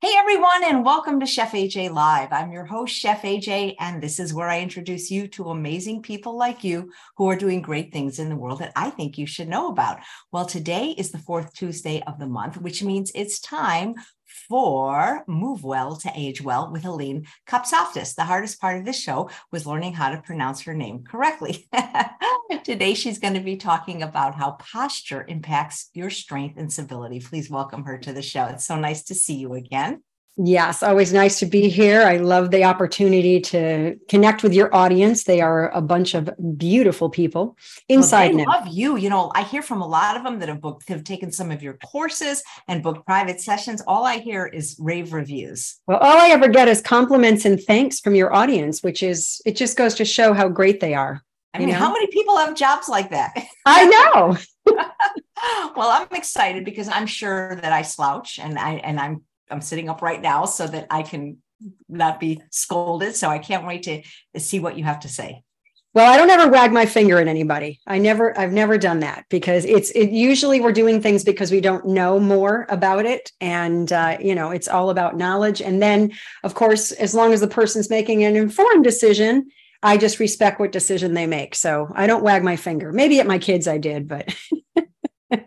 Hey everyone, and welcome to Chef AJ Live. I'm your host, Chef AJ, and this is where I introduce you to amazing people like you who are doing great things in the world that I think you should know about. Well, today is the fourth Tuesday of the month, which means it's time for Move Well to Age Well with Eileen Kopsaftis. The hardest part of this show was learning how to pronounce her name correctly. Today, she's going to be talking about how posture impacts your strength and stability. Please welcome her to the show. It's so nice to see you again. Yes, always nice to be here. I love the opportunity to connect with your audience. They are a bunch of beautiful people inside. Well, love you. You know, I hear from a lot of them that have booked, have taken some of your courses and booked private sessions. All I hear is rave reviews. Well, all I ever get is compliments and thanks from your audience, which is it just goes to show how great they are. I mean, know? how many people have jobs like that? I know. well, I'm excited because I'm sure that I slouch and I and I'm I'm sitting up right now so that I can not be scolded. So I can't wait to, see what you have to say. Well, I don't ever wag my finger at anybody. I never, I've never done that because it's it usually we're doing things because we don't know more about it, and uh, you know it's all about knowledge. And then, of course, as long as the person's making an informed decision, I just respect what decision they make. So I don't wag my finger. Maybe at my kids I did, but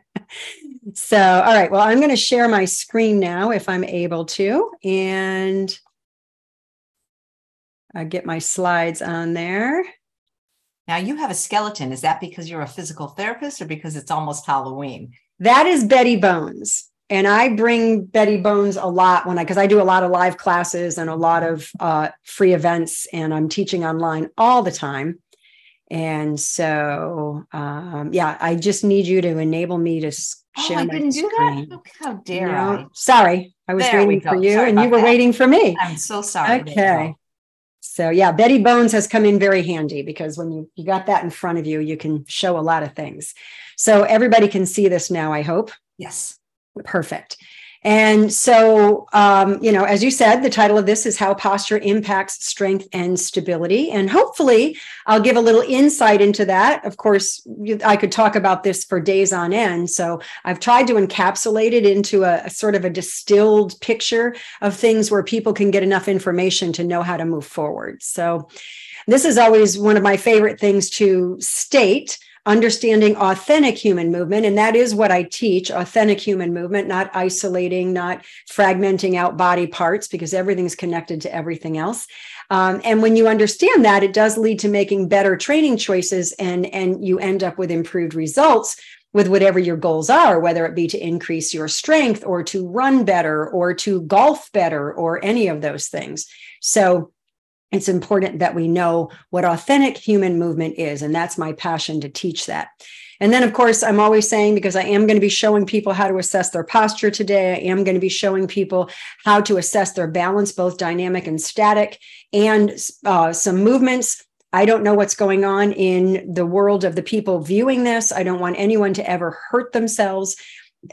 So, all right. Well, I'm going to share my screen now if I'm able to, and I get my slides on there. Now, you have a skeleton. Is that because you're a physical therapist or because it's almost Halloween? That is Betty Bones. And I bring Betty Bones a lot when I, because I do a lot of live classes and a lot of uh, free events, and I'm teaching online all the time. And so, um, yeah, I just need you to enable me to Oh, I didn't do that. Oh, how dare. I? Sorry, I was there waiting for you, sorry and you were that. waiting for me. I'm so sorry. Okay. So yeah, Betty Bones has come in very handy because when you you got that in front of you, you can show a lot of things. So everybody can see this now. I hope. Yes. Perfect. And so, um, you know, as you said, the title of this is How Posture Impacts Strength and Stability. And hopefully, I'll give a little insight into that. Of course, I could talk about this for days on end. So, I've tried to encapsulate it into a, a sort of a distilled picture of things where people can get enough information to know how to move forward. So, this is always one of my favorite things to state understanding authentic human movement. And that is what I teach authentic human movement, not isolating, not fragmenting out body parts, because everything's connected to everything else. Um, and when you understand that, it does lead to making better training choices and, and you end up with improved results with whatever your goals are, whether it be to increase your strength or to run better or to golf better or any of those things. So it's important that we know what authentic human movement is. And that's my passion to teach that. And then, of course, I'm always saying because I am going to be showing people how to assess their posture today, I am going to be showing people how to assess their balance, both dynamic and static, and uh, some movements. I don't know what's going on in the world of the people viewing this. I don't want anyone to ever hurt themselves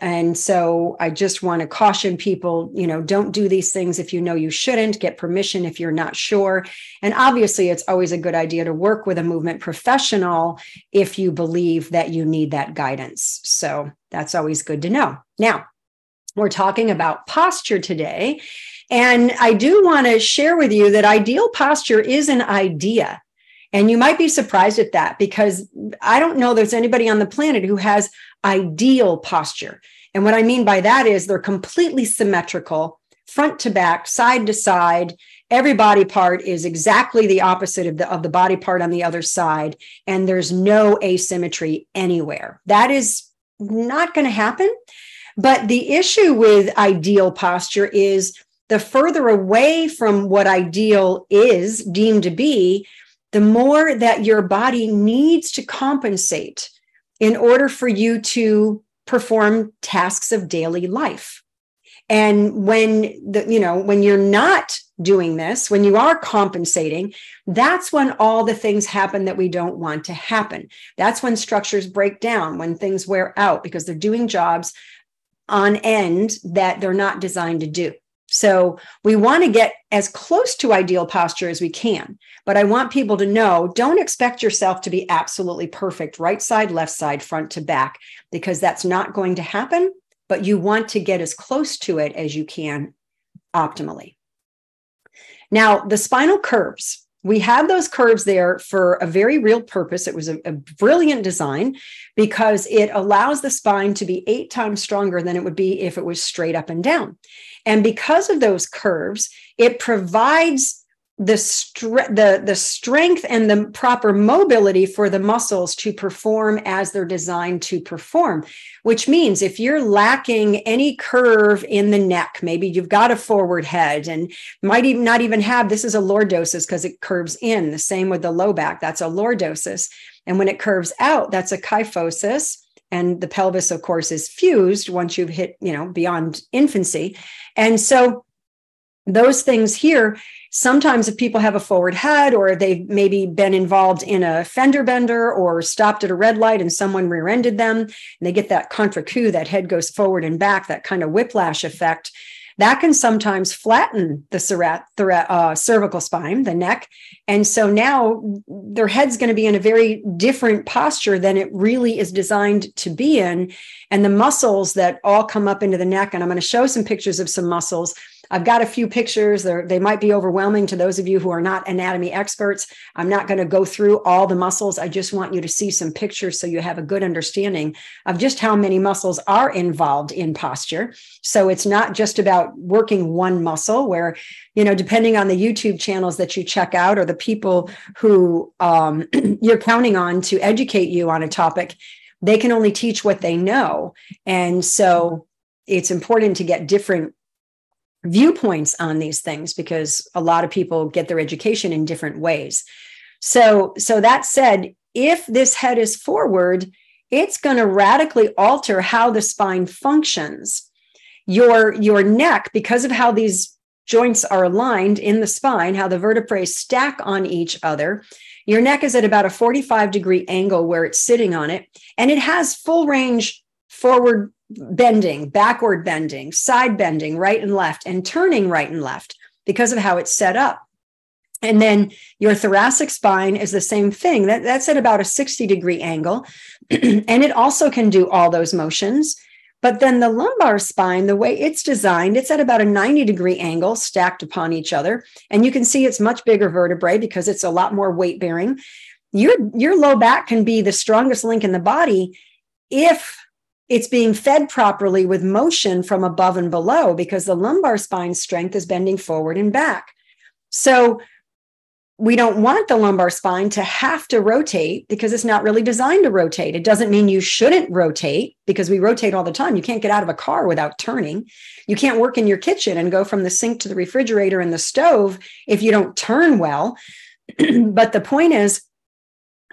and so i just want to caution people you know don't do these things if you know you shouldn't. Get permission if you're not sure. And obviously it's always a good idea to work with a movement professional if you believe that you need that guidance. So that's always good to know. Now we're talking about posture today. And i do want to share with you that ideal posture is an idea. And you might be surprised at that because I don't know there's anybody on the planet who has ideal posture. And what I mean by that is they're completely symmetrical, front to back, side to side. Every body part is exactly the opposite of the, of the body part on the other side. And there's no asymmetry anywhere. That is not going to happen. But the issue with ideal posture is the further away from what ideal is deemed to be, the more that your body needs to compensate in order for you to perform tasks of daily life. And when the, you know, when you're not doing this, when you are compensating, that's when all the things happen that we don't want to happen. That's when structures break down, when things wear out because they're doing jobs on end that they're not designed to do. So we want to get as close to ideal posture as we can. But I want people to know don't expect yourself to be absolutely perfect, right side, left side, front to back, because that's not going to happen. but you want to get as close to it as you can optimally. Now, the spinal curves, we have those curves there for a very real purpose. It was a, a, brilliant design because it allows the spine to be eight times stronger than it would be if it was straight up and down. And because of those curves, it provides the, stre- the, the strength and the proper mobility for the muscles to perform as they're designed to perform, which means if you're lacking any curve in the neck, maybe you've got a forward head and might even not even have this is a lordosis because it curves in. The same with the low back, that's a lordosis. And when it curves out, that's a kyphosis and the pelvis of course is fused once you've hit you know beyond infancy. And so those things here sometimes if people have a forward head or they've maybe been involved in a fender bender or stopped at a red light and someone rear-ended them and they get that contrecoup that head goes forward and back that kind of whiplash effect that can sometimes flatten the uh, cervical spine, the neck. And so now their head's going to be in a very different posture than it really is designed to be in. And the muscles that all come up into the neck, and I'm going to show some pictures of some muscles I've got a few pictures. They're, they might be overwhelming to those of you who are not anatomy experts. I'm not going to go through all the muscles. I just want you to see some pictures so you have a good understanding of just how many muscles are involved in posture. So it's not just about working one muscle, where, you know, depending on the YouTube channels that you check out or the people who um, you're counting on to educate you on a topic, they can only teach what they know. And so it's important to get different viewpoints on these things because a lot of people get their education in different ways. So, so that said, if this head is forward, it's going to radically alter how the spine functions. Your, your neck, because of how these joints are aligned in the spine, how the vertebrae stack on each other, your neck is at about a 45 degree angle where it's sitting on it, and it has full range forward bending, backward bending, side bending, right and left, and turning right and left because of how it's set up. And then your thoracic spine is the same thing. That, that's at about a 60 degree angle. and it also can do all those motions. But then the lumbar spine, the way it's designed, it's at about a 90 degree angle stacked upon each other. And you can see it's much bigger vertebrae because it's a lot more weight bearing. Your, your low back can be the strongest link in the body if it's being fed properly with motion from above and below because the lumbar spine strength is bending forward and back. So we don't want the lumbar spine to have to rotate because it's not really designed to rotate. It doesn't mean you shouldn't rotate because we rotate all the time. You can't get out of a car without turning. You can't work in your kitchen and go from the sink to the refrigerator and the stove if you don't turn well. but the point is,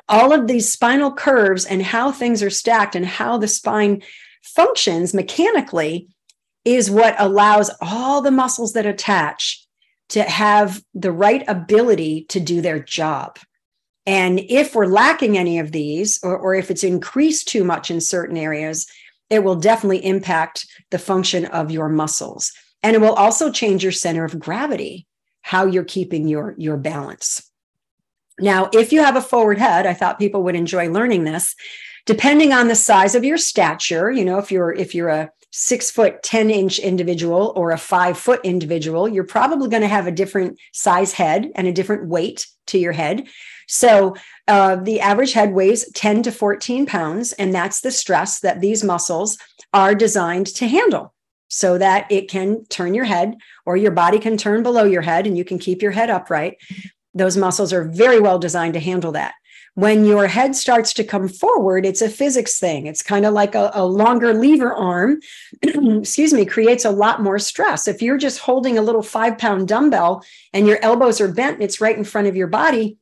all of these spinal curves and how things are stacked and how the spine functions mechanically is what allows all the muscles that attach to have the right ability to do their job. And if we're lacking any of these, or, or if it's increased too much in certain areas, it will definitely impact the function of your muscles. And it will also change your center of gravity, how you're keeping your, your balance. Now, if you have a forward head, I thought people would enjoy learning this. Depending on the size of your stature, you know, if you're if you're a six foot 10 inch individual or a five foot individual, you're probably going to have a different size head and a different weight to your head. So uh, the average head weighs 10 to 14 pounds, and that's the stress that these muscles are designed to handle so that it can turn your head or your body can turn below your head and you can keep your head upright those muscles are very well designed to handle that. When your head starts to come forward, it's a physics thing. It's kind of like a, a longer lever arm, excuse me, creates a lot more stress. If you're just holding a little five pound dumbbell and your elbows are bent, and it's right in front of your body,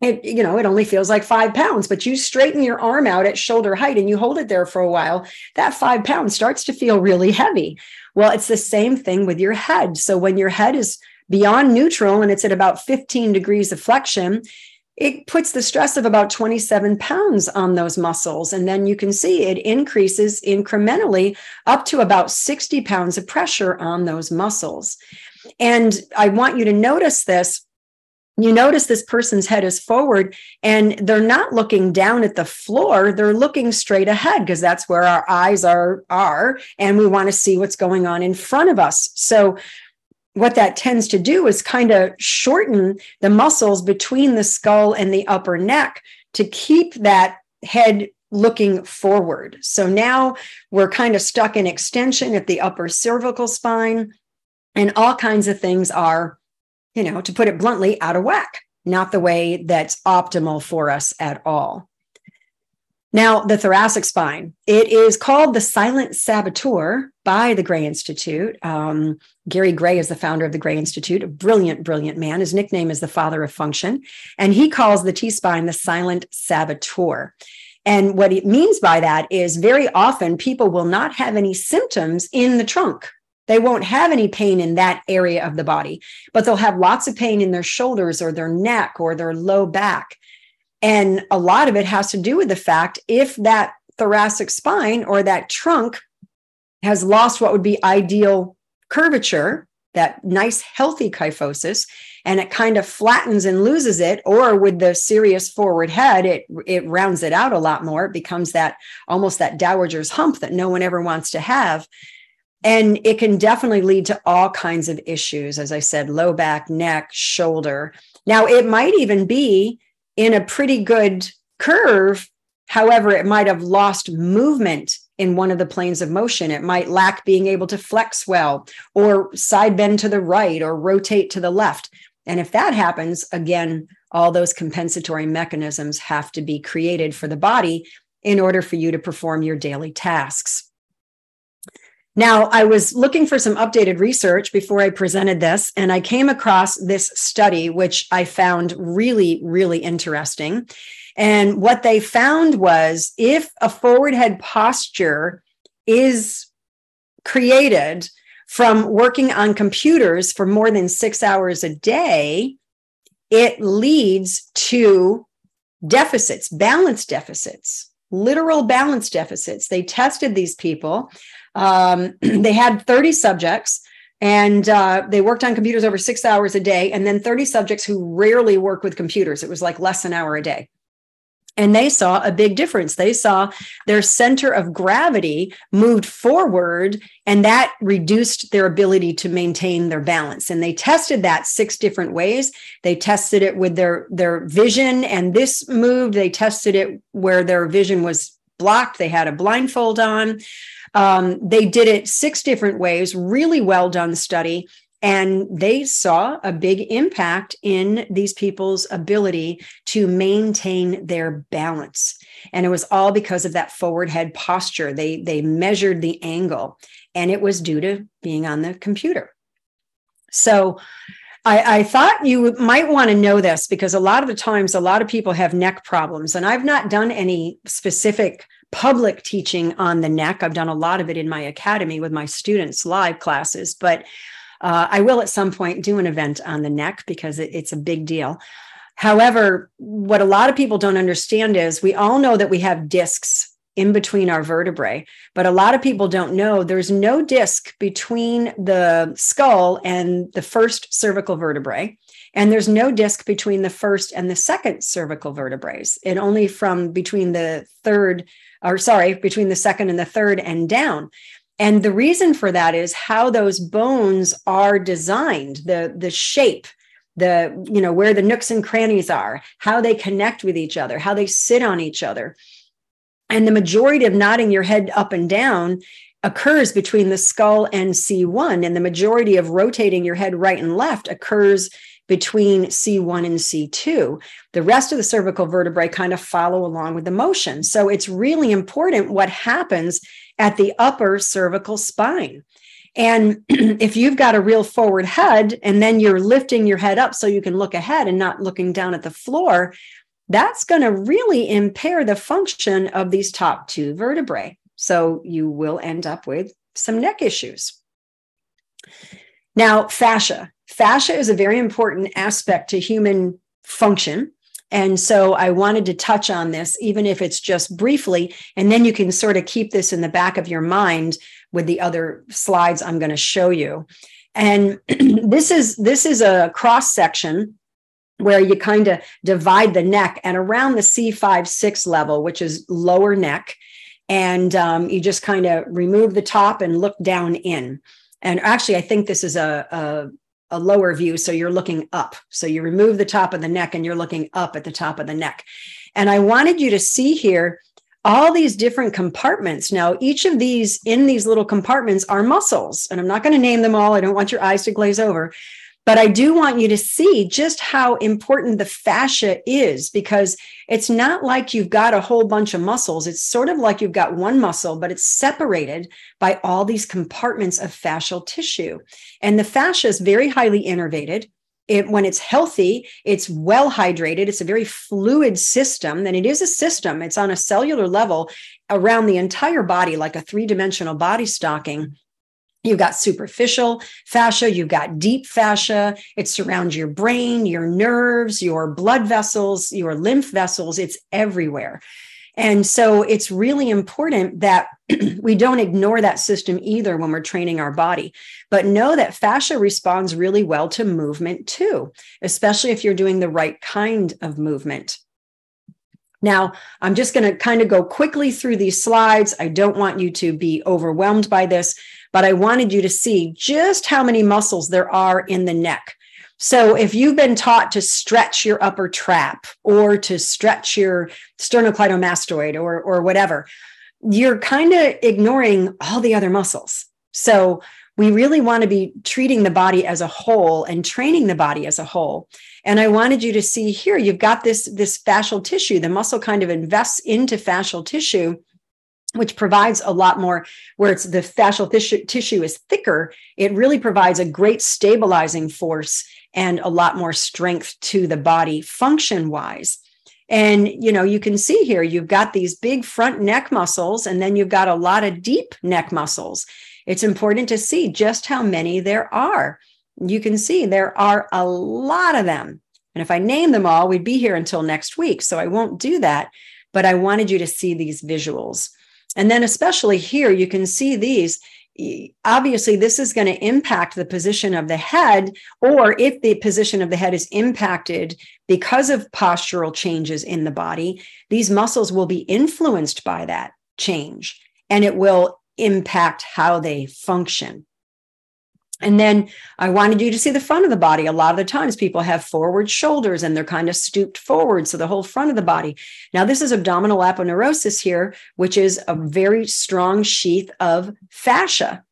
it you know it only feels like five pounds but you straighten your arm out at shoulder height and you hold it there for a while that five pounds starts to feel really heavy well it's the same thing with your head so when your head is beyond neutral and it's at about 15 degrees of flexion, it puts the stress of about 27 pounds on those muscles. And then you can see it increases incrementally up to about 60 pounds of pressure on those muscles. And I want you to notice this you notice this person's head is forward and they're not looking down at the floor they're looking straight ahead because that's where our eyes are are and we want to see what's going on in front of us so what that tends to do is kind of shorten the muscles between the skull and the upper neck to keep that head looking forward so now we're kind of stuck in extension at the upper cervical spine and all kinds of things are you know, to put it bluntly, out of whack, not the way that's optimal for us at all. Now, the thoracic spine, it is called the silent saboteur by the Gray Institute. Um, Gary Gray is the founder of the Gray Institute, a brilliant, brilliant man. His nickname is the father of function. And he calls the T spine the silent saboteur. And what it means by that is very often people will not have any symptoms in the trunk they won't have any pain in that area of the body, but they'll have lots of pain in their shoulders or their neck or their low back. And a lot of it has to do with the fact if that thoracic spine or that trunk has lost what would be ideal curvature, that nice healthy kyphosis, and it kind of flattens and loses it, or with the serious forward head, it it rounds it out a lot more. It becomes that almost that dowager's hump that no one ever wants to have. And it can definitely lead to all kinds of issues, as I said, low back, neck, shoulder. Now, it might even be in a pretty good curve. However, it might have lost movement in one of the planes of motion. It might lack being able to flex well, or side bend to the right, or rotate to the left. And if that happens, again, all those compensatory mechanisms have to be created for the body in order for you to perform your daily tasks. Now, I was looking for some updated research before I presented this, and I came across this study, which I found really, really interesting. And what they found was if a forward head posture is created from working on computers for more than six hours a day, it leads to deficits, balance deficits, literal balance deficits. They tested these people um, they had 30 subjects and uh, they worked on computers over six hours a day, and then 30 subjects who rarely work with computers. It was like less an hour a day. And they saw a big difference. They saw their center of gravity moved forward, and that reduced their ability to maintain their balance. And they tested that six different ways. They tested it with their, their vision, and this moved. They tested it where their vision was blocked. They had a blindfold on. Um, they did it six different ways, really well done study. And they saw a big impact in these people's ability to maintain their balance. And it was all because of that forward head posture. They, they measured the angle, and it was due to being on the computer. So I, I, thought you might want to know this because a lot of the times, a lot of people have neck problems, and I've not done any specific public teaching on the neck. I've done a lot of it in my academy with my students, live classes, but uh, I will at some point do an event on the neck because it, it's a big deal. However, what a lot of people don't understand is we all know that we have discs in between our vertebrae, but a lot of people don't know there's no disc between the skull and the first cervical vertebrae. And there's no disc between the first and the second cervical vertebrae. It only from between the third or sorry, between the second and the third and down. And the reason for that is how those bones are designed, the, the shape, the, you know, where the nooks and crannies are, how they connect with each other, how they sit on each other. And the majority of nodding your head up and down occurs between the skull and C1. And the majority of rotating your head right and left occurs between C1 and C2. The rest of the cervical vertebrae kind of follow along with the motion. So it's really important what happens at the upper cervical spine. And if you've got a real forward head and then you're lifting your head up so you can look ahead and not looking down at the floor, that's going to really impair the function of these top two vertebrae. So you will end up with some neck issues. Now, fascia fascia is a very important aspect to human function. And so I wanted to touch on this, even if it's just briefly, and then you can sort of keep this in the back of your mind with the other slides I'm going to show you. And this is this is a cross section where you kind of divide the neck and around the C5 6 level, which is lower neck. And um, you just kind of remove the top and look down in. And actually, I think this is a, a, lower view. So you're looking up. So you remove the top of the neck and you're looking up at the top of the neck. And I wanted you to see here all these different compartments. Now, each of these in these little compartments are muscles. And I'm not going to name them all. I don't want your eyes to glaze over. But I do want you to see just how important the fascia is because it's not like you've got a whole bunch of muscles. It's sort of like you've got one muscle, but it's separated by all these compartments of fascial tissue. And the fascia is very highly innervated. It, when it's healthy, it's well hydrated. It's a very fluid system, and it is a system. It's on a cellular level around the entire body, like a three dimensional body stocking. You've got superficial fascia, you've got deep fascia. It surrounds your brain, your nerves, your blood vessels, your lymph vessels. It's everywhere. And so it's really important that we don't ignore that system either when we're training our body, but know that fascia responds really well to movement too, especially if you're doing the right kind of movement. Now, I'm just going to kind of go quickly through these slides. I don't want you to be overwhelmed by this, but I wanted you to see just how many muscles there are in the neck. So, if you've been taught to stretch your upper trap or to stretch your sternocleidomastoid or, or whatever, you're kind of ignoring all the other muscles. So, we really want to be treating the body as a whole and training the body as a whole. And I wanted you to see here, you've got this, this fascial tissue. The muscle kind of invests into fascial tissue which provides a lot more where it's the fascial tissue, tissue is thicker it really provides a great stabilizing force and a lot more strength to the body function wise and you know you can see here you've got these big front neck muscles and then you've got a lot of deep neck muscles. It's important to see just how many there are. You can see there are a lot of them. And if i name them all we'd be here until next week so i won't do that. But i wanted you to see these visuals and then, especially here, you can see these. Obviously, this is going to impact the position of the head, or if the position of the head is impacted because of postural changes in the body, these muscles will be influenced by that change and it will impact how they function. And then I wanted you to see the front of the body. A lot of the times people have forward shoulders and they're kind of stooped forward. So the whole front of the body. Now, this is abdominal aponeurosis here, which is a very strong sheath of fascia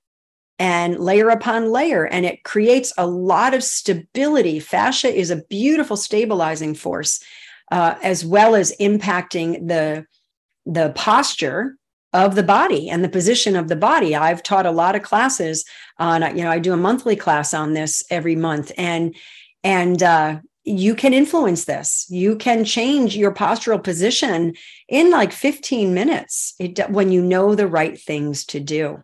and layer upon layer. And it creates a lot of stability. Fascia is a beautiful stabilizing force, uh, as well as impacting the, the posture of the body and the position of the body. I've taught a lot of classes on, you know, I do a monthly class on this every month and, and, uh, you can influence this. You can change your postural position in like 15 minutes it, when you know the right things to do.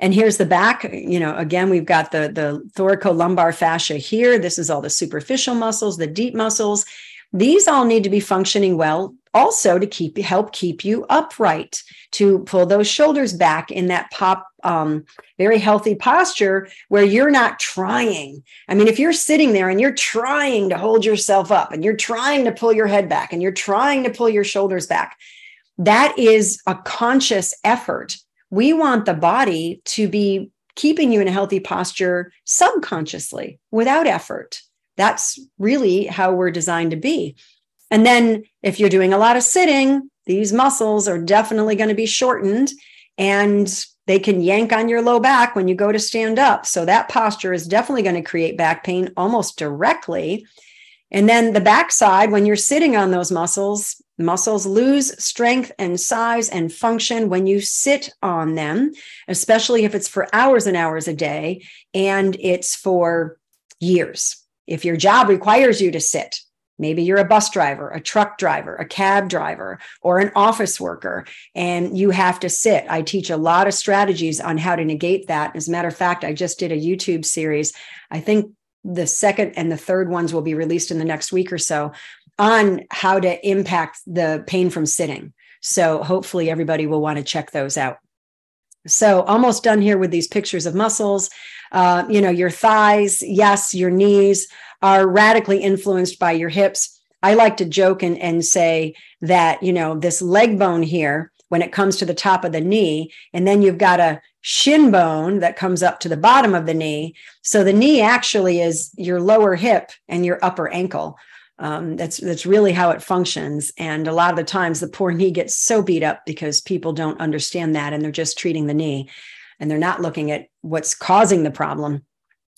And here's the back. You know, again, we've got the, the thoracolumbar fascia here. This is all the superficial muscles, the deep muscles. These all need to be functioning well also to keep help keep you upright to pull those shoulders back in that pop um, very healthy posture where you're not trying. I mean if you're sitting there and you're trying to hold yourself up and you're trying to pull your head back and you're trying to pull your shoulders back that is a conscious effort. We want the body to be keeping you in a healthy posture subconsciously without effort. That's really how we're designed to be and then if you're doing a lot of sitting, these muscles are definitely going to be shortened and they can yank on your low back when you go to stand up. So that posture is definitely going to create back pain almost directly. And then the backside, when you're sitting on those muscles, muscles lose strength and size and function when you sit on them, especially if it's for hours and hours a day and it's for years. If your job requires you to sit, Maybe you're a bus driver, a truck driver, a cab driver, or an office worker, and you have to sit. I teach a lot of strategies on how to negate that. As a matter of fact, I just did a YouTube series. I think the second and the third ones will be released in the next week or so on how to impact the pain from sitting. So hopefully everybody will want to check those out. So almost done here with these pictures of muscles. Uh, you know, your thighs, yes, your knees are radically influenced by your hips. I like to joke and, and say that, you know, this leg bone here, when it comes to the top of the knee, and then you've got a shin bone that comes up to the bottom of the knee. So the knee actually is your lower hip and your upper ankle. Um, that's that's really how it functions. And a lot of the times, the poor knee gets so beat up because people don't understand that, and they're just treating the knee, and they're not looking at what's causing the problem.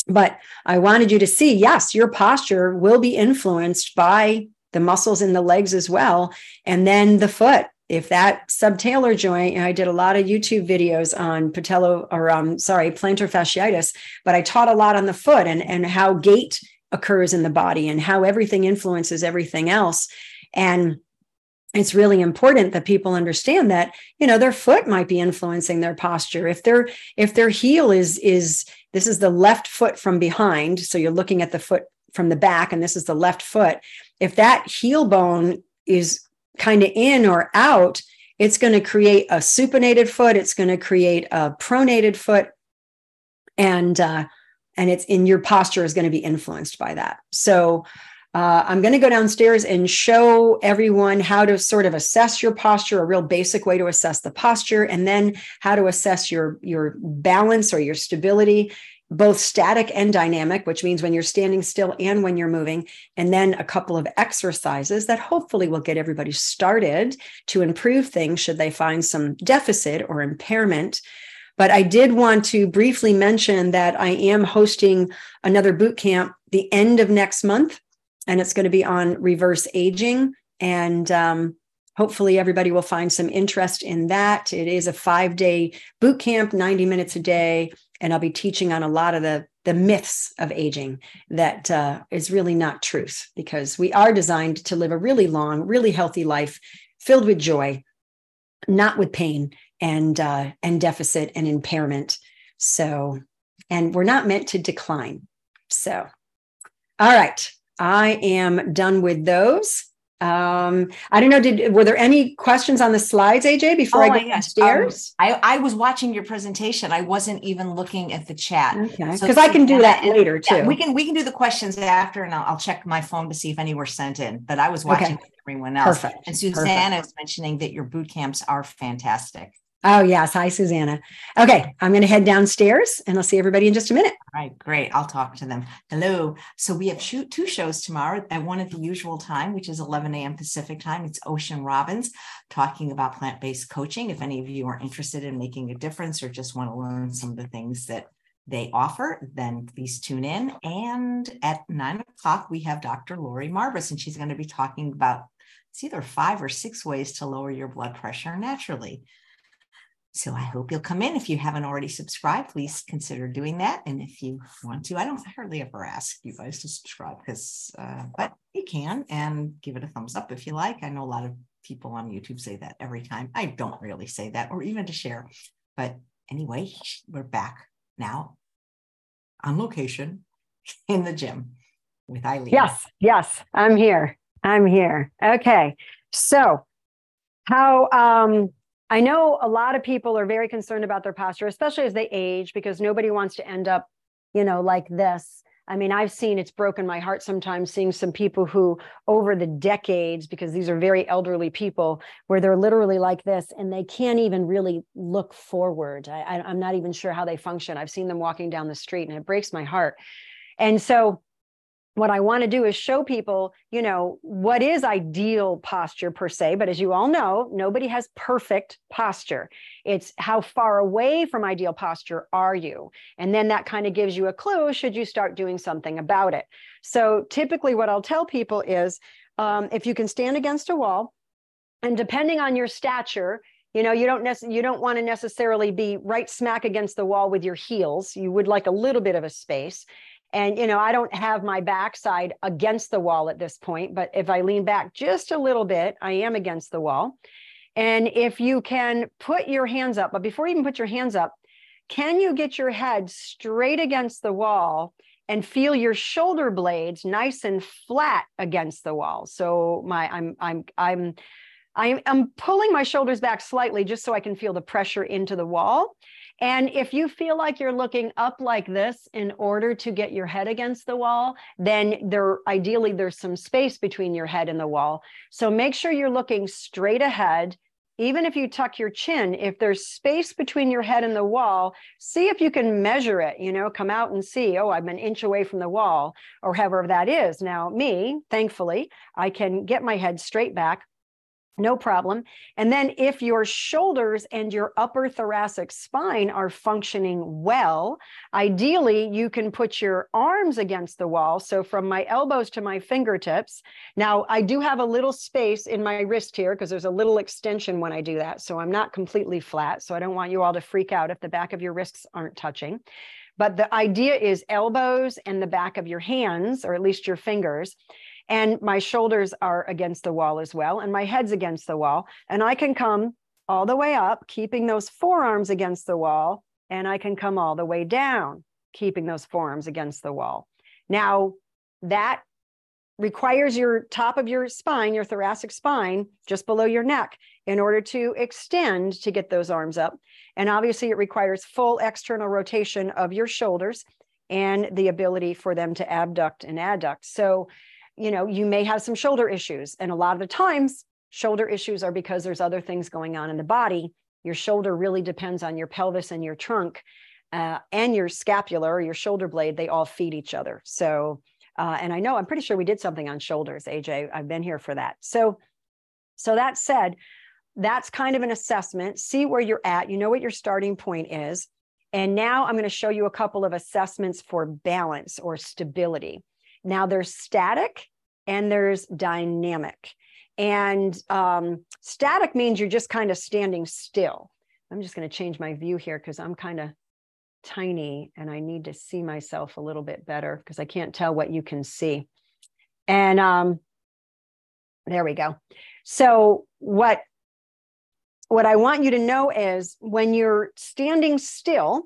But I wanted you to see, yes, your posture will be influenced by the muscles in the legs as well, and then the foot if that subtalar joint, I did a lot of YouTube videos on patello or um, sorry, plantar fasciitis, but I taught a lot on the foot and, and how gait occurs in the body and how everything influences everything else. And it's really important that people understand that you know their foot might be influencing their posture if their if their heel is is this is the left foot from behind so you're looking at the foot from the back and this is the left foot if that heel bone is kind of in or out, it's going to create a supinated foot. It's going to create a pronated foot, and uh, and it's in your posture is going to be influenced by that. So. Uh, I'm going to go downstairs and show everyone how to sort of assess your posture, a real basic way to assess the posture, and then how to assess your your balance or your stability both static and dynamic, which means when you're standing still and when you're moving, and then a couple of exercises that hopefully will get everybody started to improve things should they find some deficit or impairment. But I did want to briefly mention that I am hosting another boot camp the end of next month, and it's going to be on reverse aging. And um, hopefully everybody will find some interest in that. It is a five day boot camp, 90 minutes a day and I'll be teaching on a lot of the the myths of aging that uh, is really not truth because we are designed to live a really long, really healthy life filled with joy, not with pain and uh, and deficit and impairment. So, and we're not meant to decline. So, all right, I am done with those. Um, I don't know. Did were there any questions on the slides, AJ, before oh, I get upstairs? Um, I, I was watching your presentation. I wasn't even looking at the chat. Okay, because so I can do that and, later too. Yeah, we can we can do the questions after, and I'll, I'll, check my phone to see if any were sent in. But I was watching okay. everyone else. Perfect. And Susanna Perfect. is mentioning that your boot camps are fantastic. Oh, yes. Hi, Susanna. Okay. I'm going to head downstairs and I'll see everybody in just a minute. All right. Great. I'll talk to them. Hello. So we have shoot two shows tomorrow at one at the usual time, which is 11 a.m. Pacific time. It's Ocean Robbins talking about plant based coaching. If any of you are interested in making a difference or just want to learn some of the things that they offer, then please tune in. And at nine o'clock, we have Dr. Lori Marbas, and she's going to be talking about it's either five or six ways to lower your blood pressure naturally. So I hope you'll come in. If you haven't already subscribed, please consider doing that. And if you want to, I don't hardly ever ask you guys to subscribe because, uh, but you can and give it a thumbs up if you like. I know a lot of people on YouTube say that every time. I don't really say that or even to share. But anyway, we're back now on location in the gym with Eileen. Yes, yes, I'm here. I'm here. Okay. So, how um I know a lot of people are very concerned about their posture, especially as they age, because nobody wants to end up, you know, like this. I mean, I've seen it's broken my heart sometimes seeing some people who, over the decades, because these are very elderly people, where they're literally like this and they can't even really look forward. I, am not even sure how they function. I've seen them walking down the street and it breaks my heart. And so, what I want to do is show people, you know, what is ideal posture per se. But as you all know, nobody has perfect posture. It's how far away from ideal posture are you? And then that kind of gives you a clue should you start doing something about it. So typically, what I'll tell people is um, if you can stand against a wall, and depending on your stature, you know you don't nec- you don't want to necessarily be right smack against the wall with your heels you would like a little bit of a space and, you know, I don't have my backside against the wall at this point, but if I lean back just a little bit, I am against the wall. And if you can put your hands up, but before you even put your hands up, can you get your head straight against the wall and feel your shoulder blades nice and flat against the wall? So my I'm I'm I'm I'm, I'm pulling my shoulders back slightly just so I can feel the pressure into the wall. And if you feel like you're looking up like this in order to get your head against the wall, then there ideally there's some space between your head and the wall. So make sure you're looking straight ahead. Even if you tuck your chin, if there's space between your head and the wall, see if you can measure it, you know, come out and see, oh, I'm an inch away from the wall or however that is. Now, me, thankfully, I can get my head straight back no problem. And then if your shoulders and your upper thoracic spine are functioning well, ideally you can put your arms against the wall. So from my elbows to my fingertips. Now I do have a little space in my wrist here because there's a little extension when I do that. So I'm not completely flat. So I don't want you all to freak out if the back of your wrists aren't touching. But the idea is elbows and the back of your hands, or at least your fingers and my shoulders are against the wall as well, and my head's against the wall. And I can come all the way up, keeping those forearms against the wall, and I can come all the way down, keeping those forearms against the wall. Now, that requires your top of your spine, your thoracic spine, just below your neck, in order to extend to get those arms up. And obviously, it requires full external rotation of your shoulders and the ability for them to abduct and adduct. So, you know, you may have some shoulder issues. And a lot of the times, shoulder issues are because there's other things going on in the body. Your shoulder really depends on your pelvis and your trunk uh, and your scapula or your shoulder blade. They all feed each other. So, uh, and I know I'm pretty sure we did something on shoulders, AJ. I've been here for that. So, so that said, that's kind of an assessment. See where you're at. You know what your starting point is. And now I'm going to show you a couple of assessments for balance or stability. Now there's static and there's dynamic. And um, static means you're just kind of standing still. I'm just going to change my view here because I'm kind of tiny and I need to see myself a little bit better because I can't tell what you can see. And um, there we go. So what what I want you to know is when you're standing still,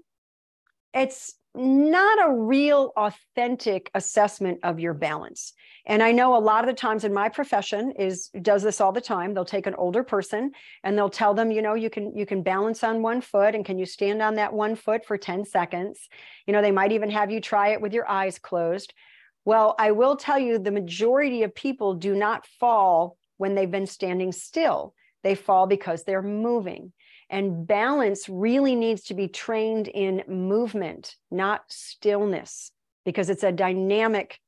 it's not a real authentic assessment of your balance. And i know a lot of the times in my profession is does this all the time. They'll take an older person and they'll tell them you know you can you can balance on one foot and can you stand on that one foot for 10 seconds? You know they might even have you try it with your eyes closed. Well i will tell you the majority of people do not fall when they've been standing still. They fall because they're moving and balance really needs to be trained in movement, not stillness, because it's a dynamic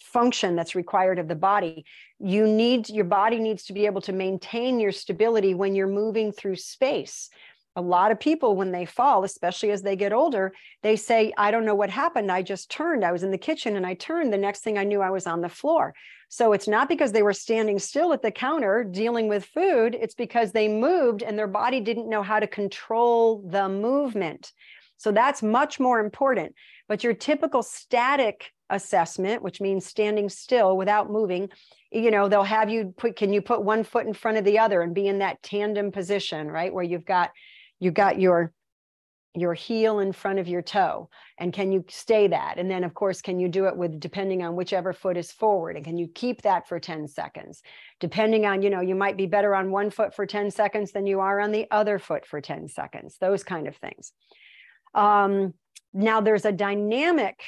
function that's required of the body. You need your body needs to be able to maintain your stability when you're moving through space. A lot of people, when they fall, especially as they get older, they say, I don't know what happened. I just turned. I was in the kitchen and I turned. The next thing I knew, I was on the floor. So it's not because they were standing still at the counter dealing with food, it's because they moved and their body didn't know how to control the movement. So that's much more important. But your typical static assessment, which means standing still without moving, you know, they'll have you put, can you put one foot in front of the other and be in that tandem position, right? Where you've got, you've got your your heel in front of your toe and can you stay that? And then of course can you do it with depending on whichever foot is forward and can you keep that for 10 seconds? Depending on you know you might be better on one foot for 10 seconds than you are on the other foot for 10 seconds those kind of things. Um, now there's a dynamic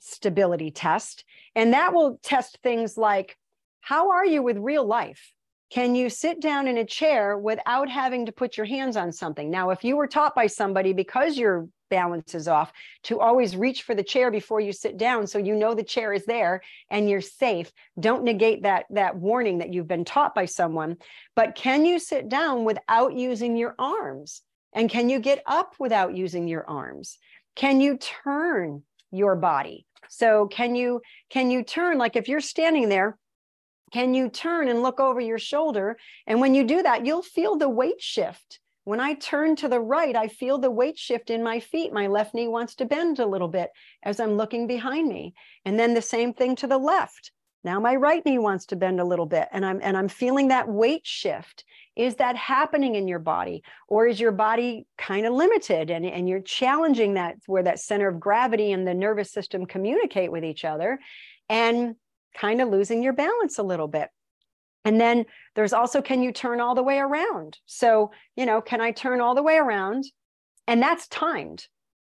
stability test and that will test things like how are you with real life can you sit down in a chair without having to put your hands on something? Now, if you were taught by somebody because your balance is off to always reach for the chair before you sit down so you know the chair is there and you're safe don't negate that that warning that you've been taught by someone. But can you sit down without using your arms? And can you get up without using your arms? Can you turn your body? So can you can you turn? Like if you're standing there can you turn and look over your shoulder? And when you do that, you'll feel the weight shift. When I turn to the right, I feel the weight shift in my feet. My left knee wants to bend a little bit as I'm looking behind me. And then the same thing to the left. Now my right knee wants to bend a little bit and I'm and I'm feeling that weight shift. Is that happening in your body? Or is your body kind of limited and, and you're challenging that where that center of gravity and the nervous system communicate with each other? And kind of losing your balance a little bit. And then there's also can you turn all the way around? So, you know, can I turn all the way around And that's timed.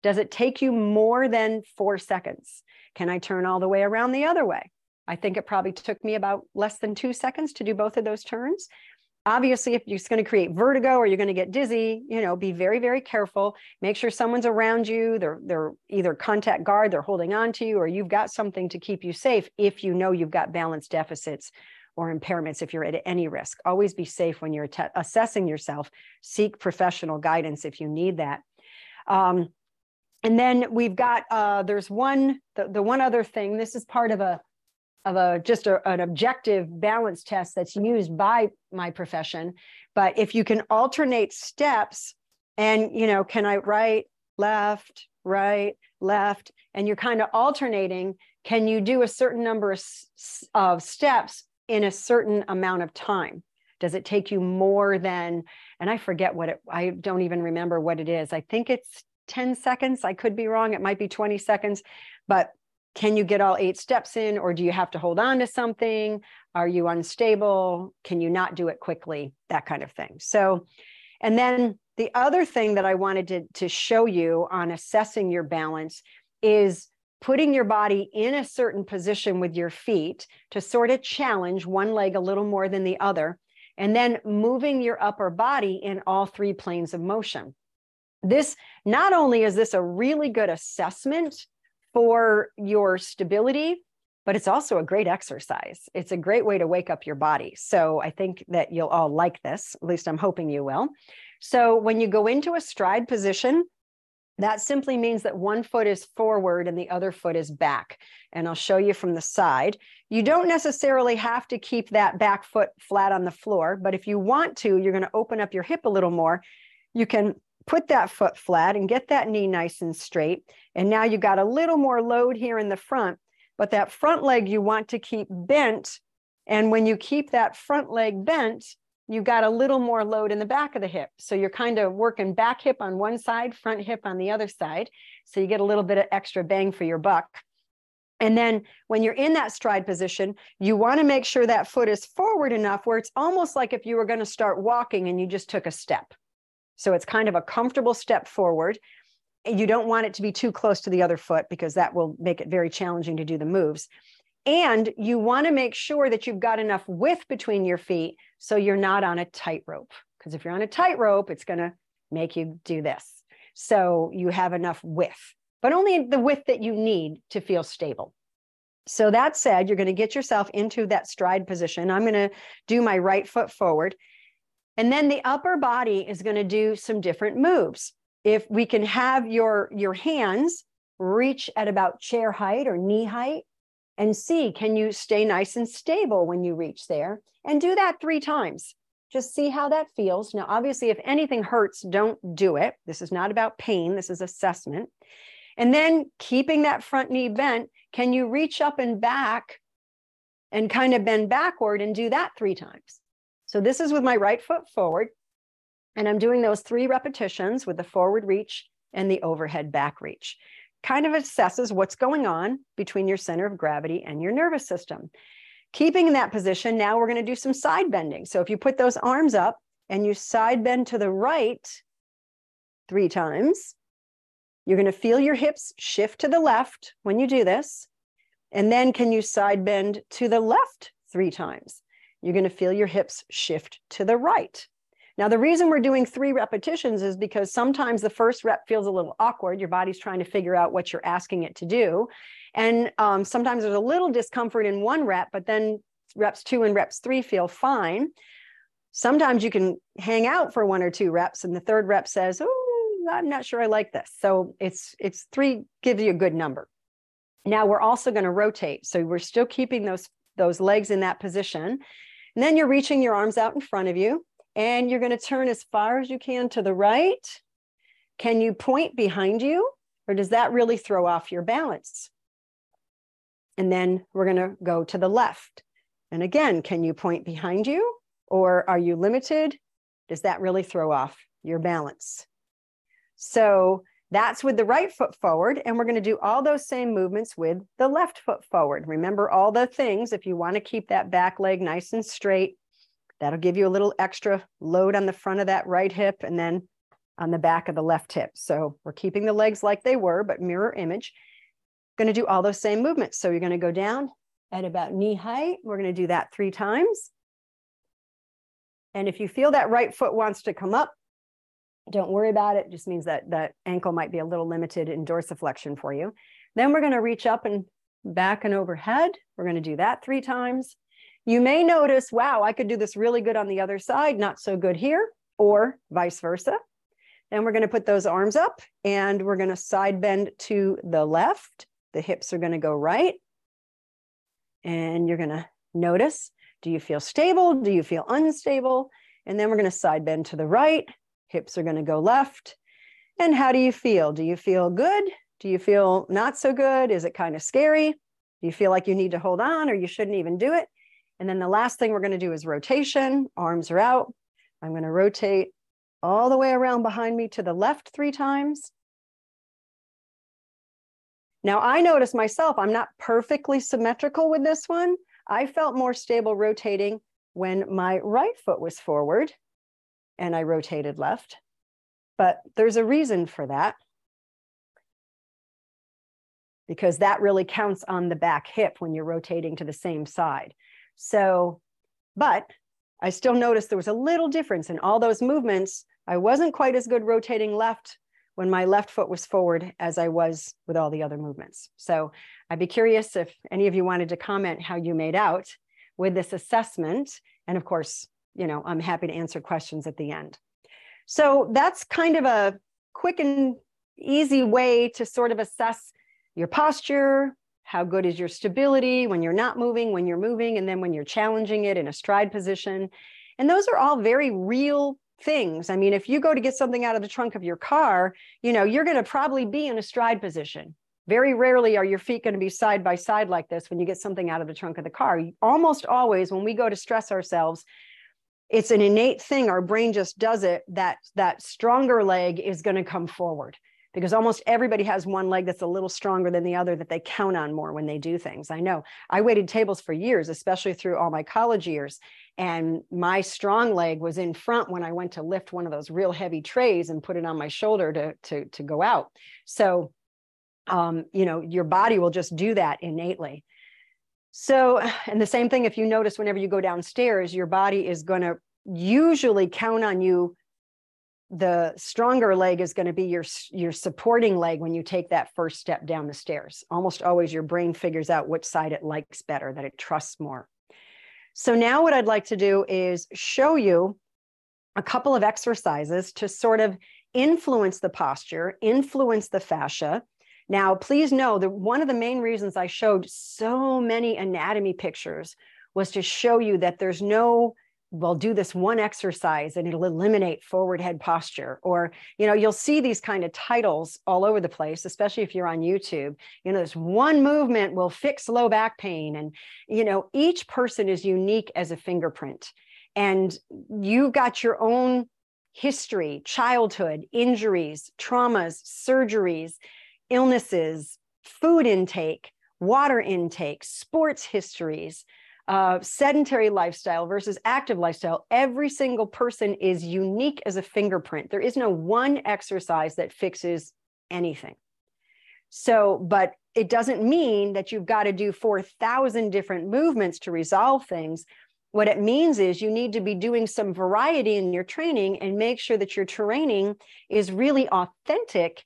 Does it take you more than four seconds? Can I turn all the way around the other way? I think it probably took me about less than two seconds to do both of those turns. Obviously, if you're going to create vertigo or you're going to get dizzy, you know, be very, very careful. Make sure someone's around you. They're they're either contact guard, they're holding on to you, or you've got something to keep you safe if you know you've got balance deficits or impairments if you're at any risk. Always be safe when you're assessing yourself. Seek professional guidance if you need that. Um, and then we've got uh, there's one the, the one other thing. This is part of a of a just a, an objective balance test that's used by my profession. But if you can alternate steps, and you know, can I right, left, right, left, and you're kind of alternating. Can you do a certain number of, of steps in a certain amount of time? Does it take you more than, and I forget what it, I don't even remember what it is. I think it's 10 seconds. I could be wrong. It might be 20 seconds, but can you get all eight steps in or do you have to hold on to something? Are you unstable? Can you not do it quickly? That kind of thing. So, and then the other thing that I wanted to, to show you on assessing your balance is putting your body in a certain position with your feet to sort of challenge one leg a little more than the other, and then moving your upper body in all three planes of motion. This not only is this a really good assessment for your stability, but it's also a great exercise. It's a great way to wake up your body. So I think that you'll all like this. At least I'm hoping you will. So when you go into a stride position, that simply means that one foot is forward and the other foot is back. And I'll show you from the side. You don't necessarily have to keep that back foot flat on the floor, but if you want to, you're going to open up your hip a little more. You can put that foot flat and get that knee nice and straight. And now you got a little more load here in the front, but that front leg you want to keep bent. And when you keep that front leg bent, you got a little more load in the back of the hip. So you're kind of working back hip on one side, front hip on the other side. So you get a little bit of extra bang for your buck. And then when you're in that stride position, you want to make sure that foot is forward enough where it's almost like if you were going to start walking and you just took a step. So it's kind of a comfortable step forward. You don't want it to be too close to the other foot because that will make it very challenging to do the moves. And you want to make sure that you've got enough width between your feet so you're not on a tightrope. Because if you're on a tightrope, it's going to make you do this. So you have enough width, but only the width that you need to feel stable. So that said, you're going to get yourself into that stride position. I'm going to do my right foot forward. And then the upper body is going to do some different moves. If we can have your, your hands reach at about chair height or knee height and see, can you stay nice and stable when you reach there? And do that three times. Just see how that feels. Now, obviously, if anything hurts, don't do it. This is not about pain, this is assessment. And then keeping that front knee bent, can you reach up and back and kind of bend backward and do that three times? So this is with my right foot forward. And I'm doing those three repetitions with the forward reach and the overhead back reach. Kind of assesses what's going on between your center of gravity and your nervous system. Keeping in that position, now we're going to do some side bending. So if you put those arms up and you side bend to the right three times, you're going to feel your hips shift to the left when you do this. And then can you side bend to the left three times? You're going to feel your hips shift to the right. Now, the reason we're doing three repetitions is because sometimes the first rep feels a little awkward. Your body's trying to figure out what you're asking it to do. And um, sometimes there's a little discomfort in one rep, but then reps two and reps three feel fine. Sometimes you can hang out for one or two reps, and the third rep says, Oh, I'm not sure I like this. So it's it's three gives you a good number. Now we're also going to rotate. So we're still keeping those those legs in that position. And then you're reaching your arms out in front of you and you're going to turn as far as you can to the right. Can you point behind you or does that really throw off your balance? And then we're going to go to the left. And again, can you point behind you or are you limited? Does that really throw off your balance? So that's with the right foot forward. And we're going to do all those same movements with the left foot forward. Remember all the things. If you want to keep that back leg nice and straight, that'll give you a little extra load on the front of that right hip. And then on the back of the left hip. So we're keeping the legs like they were, but mirror image. Going to do all those same movements. So you're going to go down at about knee height. We're going to do that three times. And if you feel that right foot wants to come up, don't worry about it. it just means that that ankle might be a little limited in dorsiflexion for you. Then we're going to reach up and back and overhead. We're going to do that three times. You may notice, wow, I could do this really good on the other side, not so good here, or vice versa. Then we're going to put those arms up and we're going to side bend to the left. The hips are going to go right. And you're going to notice do you feel stable? Do you feel unstable? And then we're going to side bend to the right. Hips are going to go left. And how do you feel? Do you feel good? Do you feel not so good? Is it kind of scary? Do you feel like you need to hold on or you shouldn't even do it? And then the last thing we're going to do is rotation. Arms are out. I'm going to rotate all the way around behind me to the left three times. Now I notice myself, I'm not perfectly symmetrical with this one. I felt more stable rotating when my right foot was forward and I rotated left. But there's a reason for that because that really counts on the back hip when you're rotating to the same side. So, but I still noticed there was a little difference in all those movements. I wasn't quite as good rotating left when my left foot was forward as I was with all the other movements. So I'd be curious if any of you wanted to comment how you made out with this assessment. And of course, you know, I'm happy to answer questions at the end. So that's kind of a quick and easy way to sort of assess your posture, how good is your stability when you're not moving, when you're moving, and then when you're challenging it in a stride position. And those are all very real things. I mean, if you go to get something out of the trunk of your car, you know, you're going to probably be in a stride position. Very rarely are your feet going to be side by side like this when you get something out of the trunk of the car. Almost always, when we go to stress ourselves, it's an innate thing. Our brain just does it. That that stronger leg is going to come forward because almost everybody has one leg that's a little stronger than the other that they count on more when they do things. I know I waited tables for years, especially through all my college years. And my strong leg was in front when I went to lift one of those real heavy trays and put it on my shoulder to, to, to go out. So, um, you know, your body will just do that innately. So, and the same thing, if you notice whenever you go downstairs, your body is going to usually count on you. The stronger leg is going to be your your supporting leg when you take that first step down the stairs. Almost always your brain figures out which side it likes better that it trusts more. So now what i'd like to do is show you a couple of exercises to sort of influence the posture influence the fascia now please know that one of the main reasons i showed so many anatomy pictures was to show you that there's no well do this one exercise and it'll eliminate forward head posture. Or you know you'll see these kind of titles all over the place especially if you're on youtube. You know this one movement will fix low back pain. And you know each person is unique as a fingerprint. And you've got your own history childhood injuries traumas surgeries illnesses food intake water intake sports histories uh, sedentary lifestyle versus active lifestyle, every single person is unique as a fingerprint. There is no one exercise that fixes anything. So, but it doesn't mean that you've got to do 4,000 different movements to resolve things. What it means is you need to be doing some variety in your training and make sure that your training is really authentic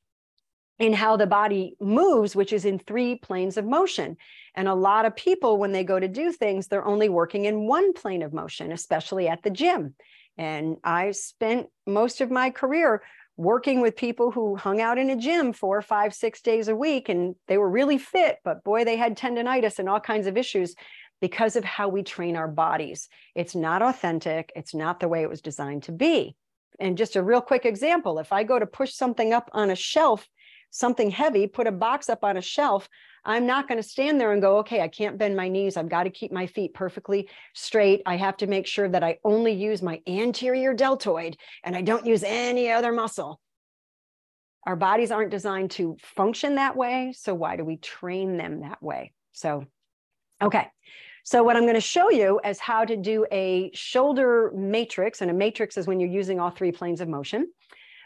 in how the body moves, which is in three planes of motion. And a lot of people, when they go to do things, they're only working in one plane of motion, especially at the gym. And I spent most of my career working with people who hung out in a gym four, five, six days a week, and they were really fit, but boy, they had tendonitis and all kinds of issues because of how we train our bodies. It's not authentic, it's not the way it was designed to be. And just a real quick example if I go to push something up on a shelf, something heavy, put a box up on a shelf, I'm not going to stand there and go, okay, I can't bend my knees. I've got to keep my feet perfectly straight. I have to make sure that I only use my anterior deltoid and I don't use any other muscle. Our bodies aren't designed to function that way. So why do we train them that way? So, okay. So what I'm going to show you is how to do a shoulder matrix. And a matrix is when you're using all three planes of motion.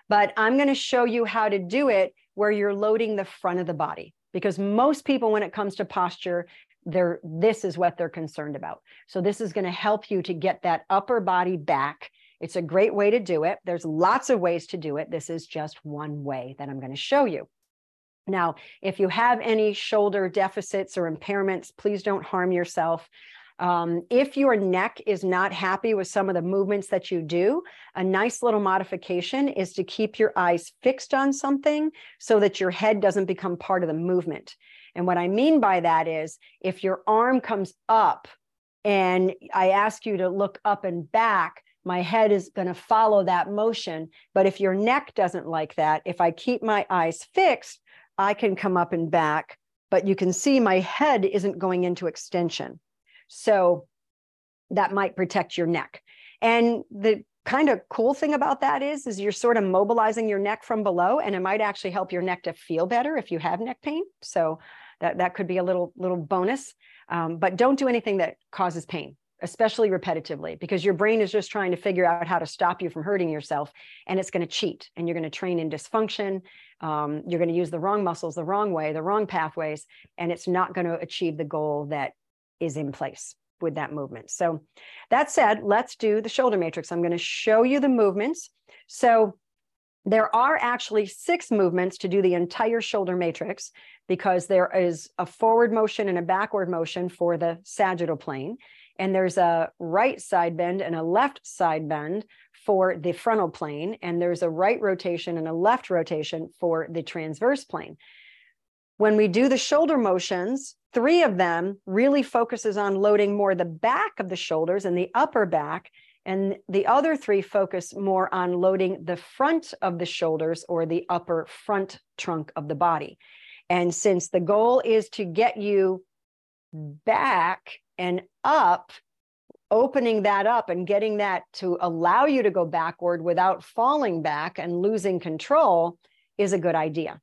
but I'm going to show you how to do it where you're loading the front of the body because most people when it comes to posture they're this is what they're concerned about. So this is going to help you to get that upper body back. It's a great way to do it. There's lots of ways to do it. This is just one way that i'm going to show you. Now if you have any shoulder deficits or impairments please don't harm yourself um, if your neck is not happy with some of the movements that you do, a nice little modification is to keep your eyes fixed on something so that your head doesn't become part of the movement. And what I mean by that is if your arm comes up and I ask you to look up and back, my head is going to follow that motion. But if your neck doesn't like that, if I keep my eyes fixed, I can come up and back. But you can see my head isn't going into extension. So that might protect your neck. And the kind of cool thing about that is is you're sort of mobilizing your neck from below and it might actually help your neck to feel better if you have neck pain. So that that could be a little little bonus. Um, but don't do anything that causes pain especially repetitively because your brain is just trying to figure out how to stop you from hurting yourself and it's going to cheat and you're going to train in dysfunction. Um, you're going to use the wrong muscles the wrong way the wrong pathways and it's not going to achieve the goal that is in place with that movement. So that said, let's do the shoulder matrix. I'm going to show you the movements. So there are actually six movements to do the entire shoulder matrix because there is a forward motion and a backward motion for the sagittal plane. And there's a right side bend and a left side bend for the frontal plane. And there's a right rotation and a left rotation for the transverse plane. When we do the shoulder motions, three of them really focuses on loading more the back of the shoulders and the upper back. And the other three focus more on loading the front of the shoulders or the upper front trunk of the body. And since the goal is to get you back and up, opening that up and getting that to allow you to go backward without falling back and losing control is a good idea.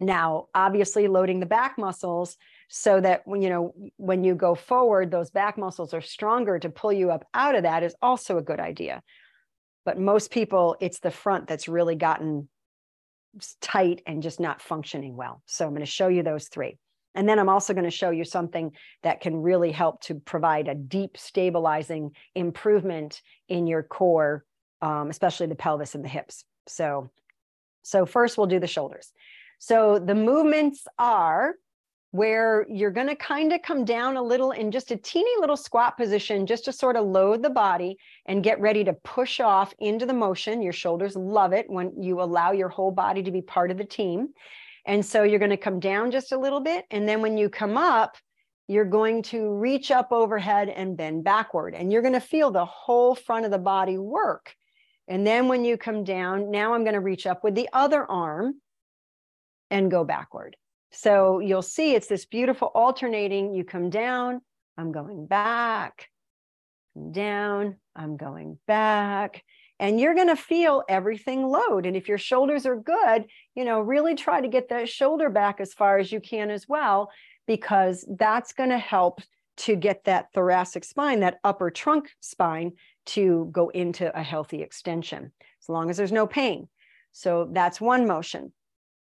Now, obviously, loading the back muscles so that when you know when you go forward, those back muscles are stronger to pull you up out of that is also a good idea. But most people, it's the front that's really gotten tight and just not functioning well. So I'm going to show you those three. And then I'm also going to show you something that can really help to provide a deep stabilizing improvement in your core, um, especially the pelvis and the hips. So, so first we'll do the shoulders. So the movements are where you're going to kind of come down a little in just a teeny little squat position, just to sort of load the body and get ready to push off into the motion. Your shoulders love it when you allow your whole body to be part of the team. And so you're going to come down just a little bit. And then when you come up, you're going to reach up overhead and bend backward. And you're going to feel the whole front of the body work. And then when you come down, now I'm going to reach up with the other arm and go backward. So you'll see it's this beautiful alternating. You come down, I'm going back, down, I'm going back. And you're going to feel everything load. And if your shoulders are good, you know, really try to get that shoulder back as far as you can as well, because that's going to help to get that thoracic spine, that upper trunk spine, to go into a healthy extension, as long as there's no pain. So that's one motion.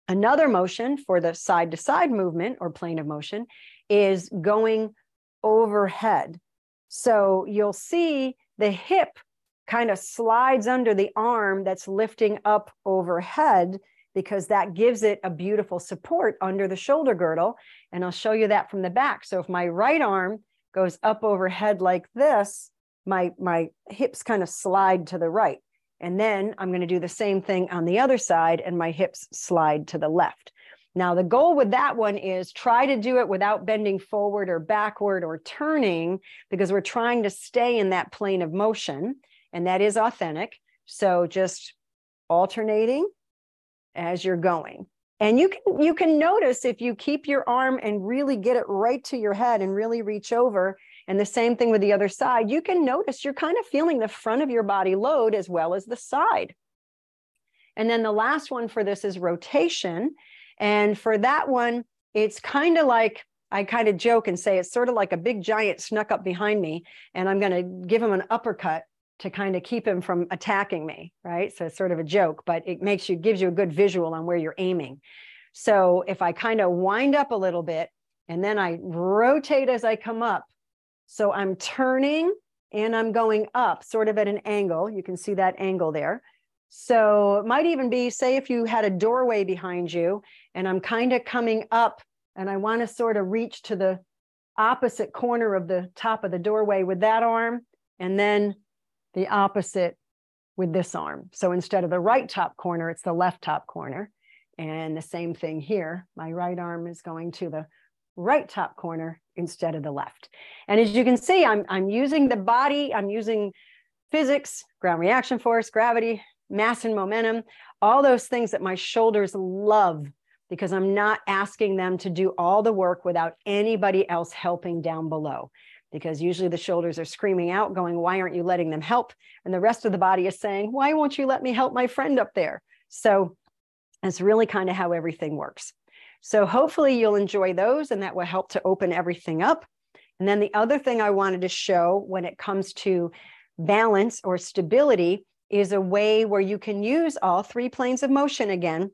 Another motion for the side to side movement or plane of motion is going overhead. So you'll see the hip kind of slides under the arm that's lifting up overhead because that gives it a beautiful support under the shoulder girdle. And I'll show you that from the back. So if my right arm goes up overhead like this, my, my hips kind of slide to the right. And then I'm going to do the same thing on the other side, and my hips slide to the left. Now, the goal with that one is try to do it without bending forward or backward or turning because we're trying to stay in that plane of motion, and that is authentic. So just alternating as you're going. And you can you can notice if you keep your arm and really get it right to your head and really reach over, and the same thing with the other side, you can notice you're kind of feeling the front of your body load as well as the side. And then the last one for this is rotation. And for that one, it's kind of like I kind of joke and say it's sort of like a big giant snuck up behind me, and I'm going to give him an uppercut to kind of keep him from attacking me, right? So it's sort of a joke, but it makes you gives you a good visual on where you're aiming. So if I kind of wind up a little bit and then I rotate as I come up, so I'm turning and I'm going up sort of at an angle. You can see that angle there. So it might even be, say, if you had a doorway behind you and I'm kind of coming up and I want to sort of reach to the opposite corner of the top of the doorway with that arm and then the opposite with this arm. So instead of the right top corner, it's the left top corner. And the same thing here. My right arm is going to the right top corner instead of the left. And as you can see, I'm, I'm using the body, I'm using physics, ground reaction force, gravity, mass and momentum, all those things that my shoulders love because I'm not asking them to do all the work without anybody else helping down below. Because usually the shoulders are screaming out, going, Why aren't you letting them help? And the rest of the body is saying, Why won't you let me help my friend up there? So it's really kind of how everything works. So hopefully you'll enjoy those and that will help to open everything up. And then the other thing I wanted to show when it comes to balance or stability is a way where you can use all three planes of motion again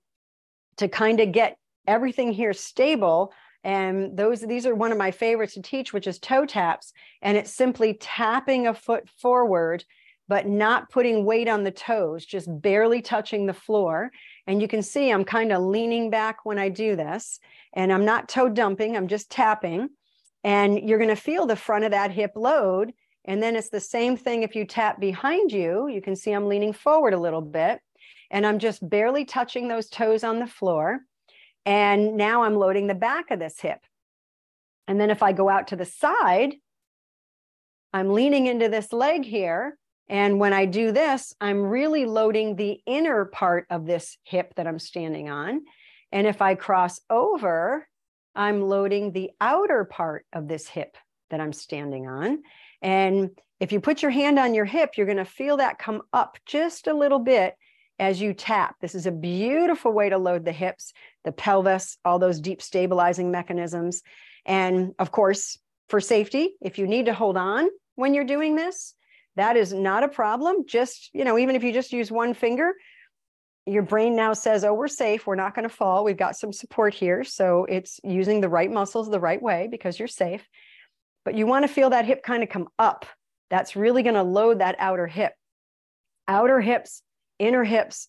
to kind of get everything here stable. And those these are one of my favorites to teach, which is toe taps. And it's simply tapping a foot forward, but not putting weight on the toes, just barely touching the floor. And you can see I'm kind of leaning back when I do this. And I'm not toe dumping, I'm just tapping. And you're going to feel the front of that hip load. And then it's the same thing if you tap behind you. You can see I'm leaning forward a little bit. And I'm just barely touching those toes on the floor. And now I'm loading the back of this hip. And then if I go out to the side, I'm leaning into this leg here and when I do this, I'm really loading the inner part of this hip that I'm standing on. And if I cross over, I'm loading the outer part of this hip that I'm standing on. And if you put your hand on your hip, you're going to feel that come up just a little bit as you tap. This is a beautiful way to load the hips, the pelvis, all those deep stabilizing mechanisms. And of course, for safety, if you need to hold on when you're doing this, that is not a problem. Just, you know, even if you just use one finger, your brain now says, oh, we're safe. We're not going to fall. We've got some support here. So it's using the right muscles the right way because you're safe. But you want to feel that hip kind of come up. That's really going to load that outer hip. Outer hips, inner hips,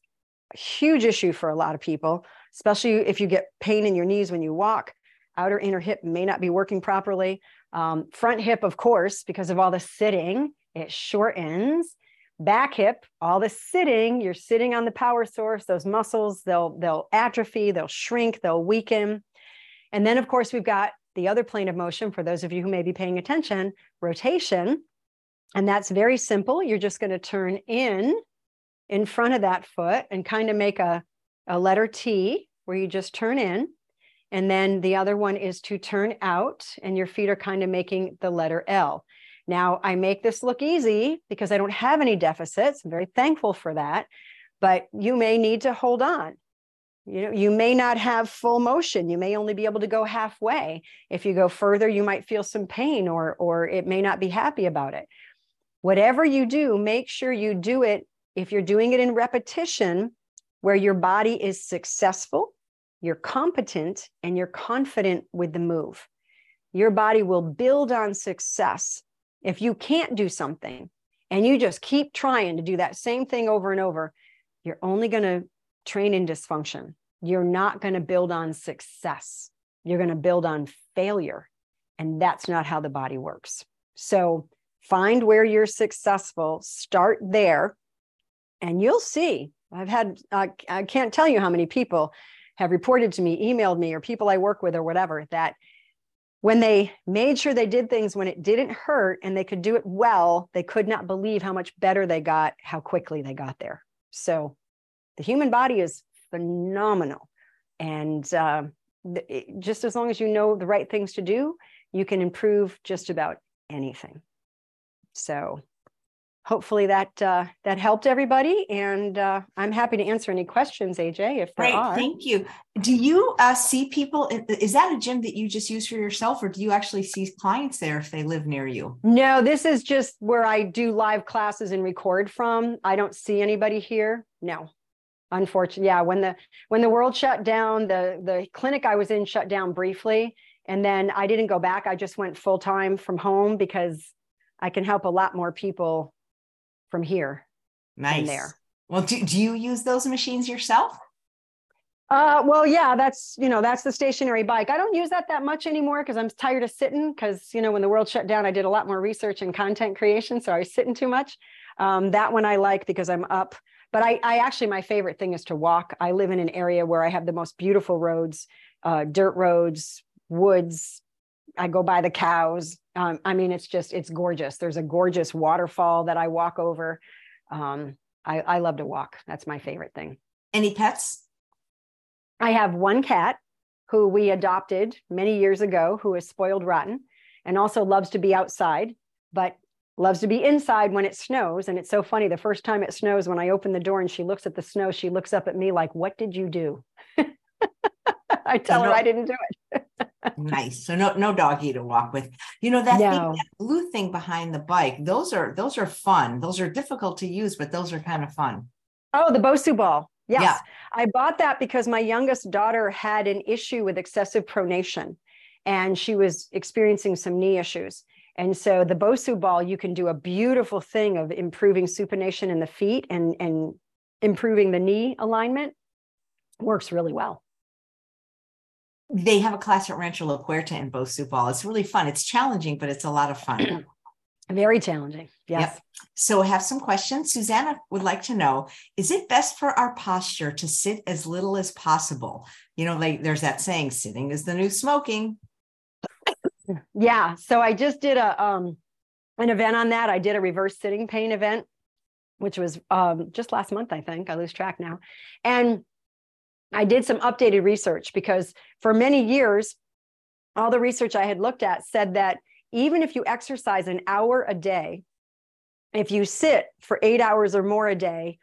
huge issue for a lot of people, especially if you get pain in your knees when you walk. Outer inner hip may not be working properly. Um, front hip, of course, because of all the sitting it shortens back hip all the sitting you're sitting on the power source those muscles they'll they'll atrophy they'll shrink they'll weaken. And then of course we've got the other plane of motion for those of you who may be paying attention rotation. And that's very simple. You're just going to turn in in front of that foot and kind of make a, a letter t where you just turn in. And then the other one is to turn out and your feet are kind of making the letter l now, I make this look easy because I don't have any deficits. I'm very thankful for that. But you may need to hold on. You know, you may not have full motion. You may only be able to go halfway. If you go further, you might feel some pain or or it may not be happy about it. Whatever you do, make sure you do it if you're doing it in repetition where your body is successful, you're competent, and you're confident with the move. Your body will build on success if you can't do something and you just keep trying to do that same thing over and over, you're only going to train in dysfunction. You're not going to build on success. You're going to build on failure. And that's not how the body works. So find where you're successful, start there, and you'll see. I've had, I can't tell you how many people have reported to me, emailed me, or people I work with, or whatever, that when they made sure they did things when it didn't hurt and they could do it well, they could not believe how much better they got, how quickly they got there. So the human body is phenomenal. And uh, just as long as you know the right things to do, you can improve just about anything. So hopefully that uh, that helped everybody. And uh, I'm happy to answer any questions, AJ, if there Great, are. thank you. Do you uh, see people? Is that a gym that you just use for yourself, or do you actually see clients there if they live near you? No, this is just where I do live classes and record from. I don't see anybody here. No, unfortunately, yeah. When the when the world shut down, the the clinic I was in shut down briefly, and then I didn't go back. I just went full time from home because I can help a lot more people from here nice. there. Well, do, do you use those machines yourself? Uh, well, yeah, that's, you know, that's the stationary bike. I don't use that that much anymore because I'm tired of sitting because, you know, when the world shut down, I did a lot more research and content creation. So I was sitting too much. Um, that one I like because I'm up. But I, I actually, my favorite thing is to walk. I live in an area where I have the most beautiful roads, uh, dirt roads, woods. I go by the cows. Um, I mean, it's just, it's gorgeous. There's a gorgeous waterfall that I walk over. Um, I, I love to walk. That's my favorite thing. Any pets? I have one cat who we adopted many years ago who is spoiled rotten and also loves to be outside, but loves to be inside when it snows. And it's so funny. The first time it snows, when I open the door and she looks at the snow, she looks up at me like, What did you do? I tell her I didn't do it. Nice. So no no doggy to walk with. You know that, no. thing, that blue thing behind the bike. Those are those are fun. Those are difficult to use, but those are kind of fun. Oh, the Bosu ball. Yes. Yeah. I bought that because my youngest daughter had an issue with excessive pronation and she was experiencing some knee issues. And so the Bosu ball, you can do a beautiful thing of improving supination in the feet and, and improving the knee alignment. Works really well they have a class at Rancho La Puerta in Bosu Ball. It's really fun. It's challenging, but it's a lot of fun. Very challenging. Yes. Yep. So I have some questions. Susanna would like to know Is it best for our posture to sit as little as possible? You know, like there's that saying, sitting is the new smoking. Yeah. So I just did a um an event on that. I did a reverse sitting pain event, which was um just last month, I think. I lose track now. And I did some updated research because for many years, all the research I had looked at said that even if you exercise an hour a day, if you sit for eight hours or more a day,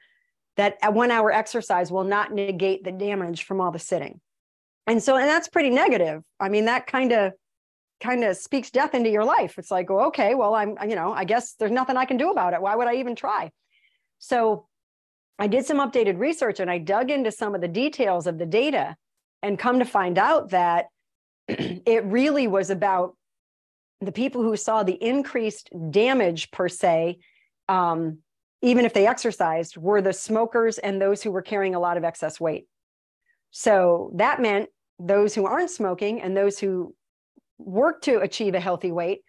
that one hour exercise will not negate the damage from all the sitting. And so, and that's pretty negative. I mean, that kind of kind of speaks death into your life. It's like, well, okay, well, I'm, you know, I guess there's nothing I can do about it. Why would I even try? So I did some updated research and I dug into some of the details of the data and come to find out that it really was about the people who saw the increased damage per se um, even if they exercised were the smokers and those who were carrying a lot of excess weight. So that meant those who aren't smoking and those who work to achieve a healthy weight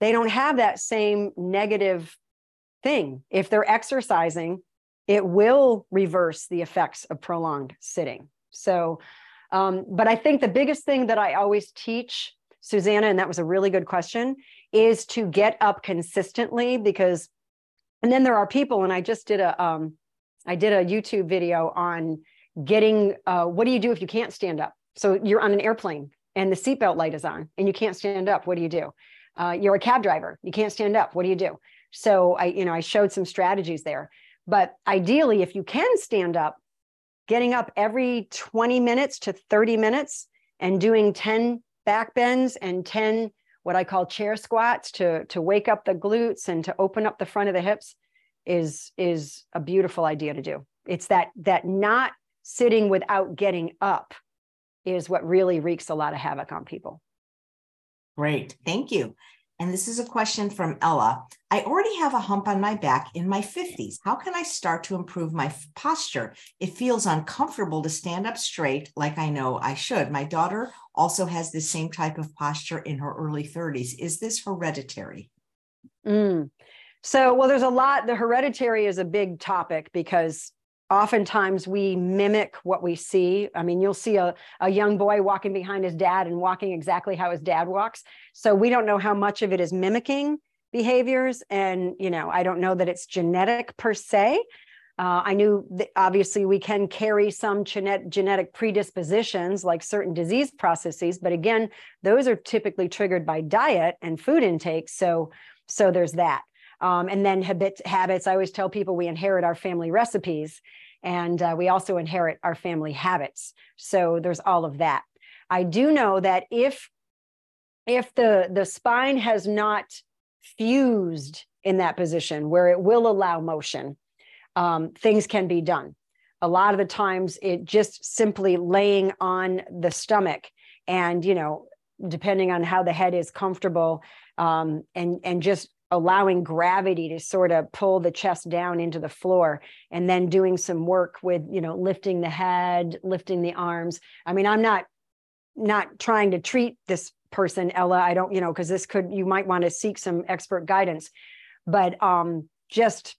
they don't have that same negative thing. If they're exercising it will reverse the effects of prolonged sitting. So, um, but I think the biggest thing that I always teach, Susanna, and that was a really good question, is to get up consistently because, and then there are people, and I just did a, um, I did a YouTube video on getting, uh, what do you do if you can't stand up? So you're on an airplane and the seatbelt light is on and you can't stand up. What do you do? Uh, you're a cab driver. You can't stand up. What do you do? So I, you know, I showed some strategies there. But ideally, if you can stand up, getting up every 20 minutes to 30 minutes and doing 10 back bends and 10 what I call chair squats to, to wake up the glutes and to open up the front of the hips is, is a beautiful idea to do. It's that that not sitting without getting up is what really wreaks a lot of havoc on people. Great. Thank you. And this is a question from Ella. I already have a hump on my back in my 50s. How can I start to improve my posture? It feels uncomfortable to stand up straight like I know I should. My daughter also has the same type of posture in her early 30s. Is this hereditary? Mm. So, well, there's a lot. The hereditary is a big topic because oftentimes we mimic what we see. I mean, you'll see a, a young boy walking behind his dad and walking exactly how his dad walks. So we don't know how much of it is mimicking behaviors. And, you know, I don't know that it's genetic per se. Uh, I knew that obviously we can carry some genet- genetic predispositions like certain disease processes, but again, those are typically triggered by diet and food intake. So, so there's that. Um, and then habit, habits, I always tell people we inherit our family recipes and uh, we also inherit our family habits. So there's all of that. I do know that if if the the spine has not fused in that position where it will allow motion, um, things can be done. A lot of the times, it just simply laying on the stomach and you know depending on how the head is comfortable um, and and just allowing gravity to sort of pull the chest down into the floor and then doing some work with you know lifting the head lifting the arms. I mean i'm not not trying to treat this person ella. I don't you know because this could you might want to seek some expert guidance. But um just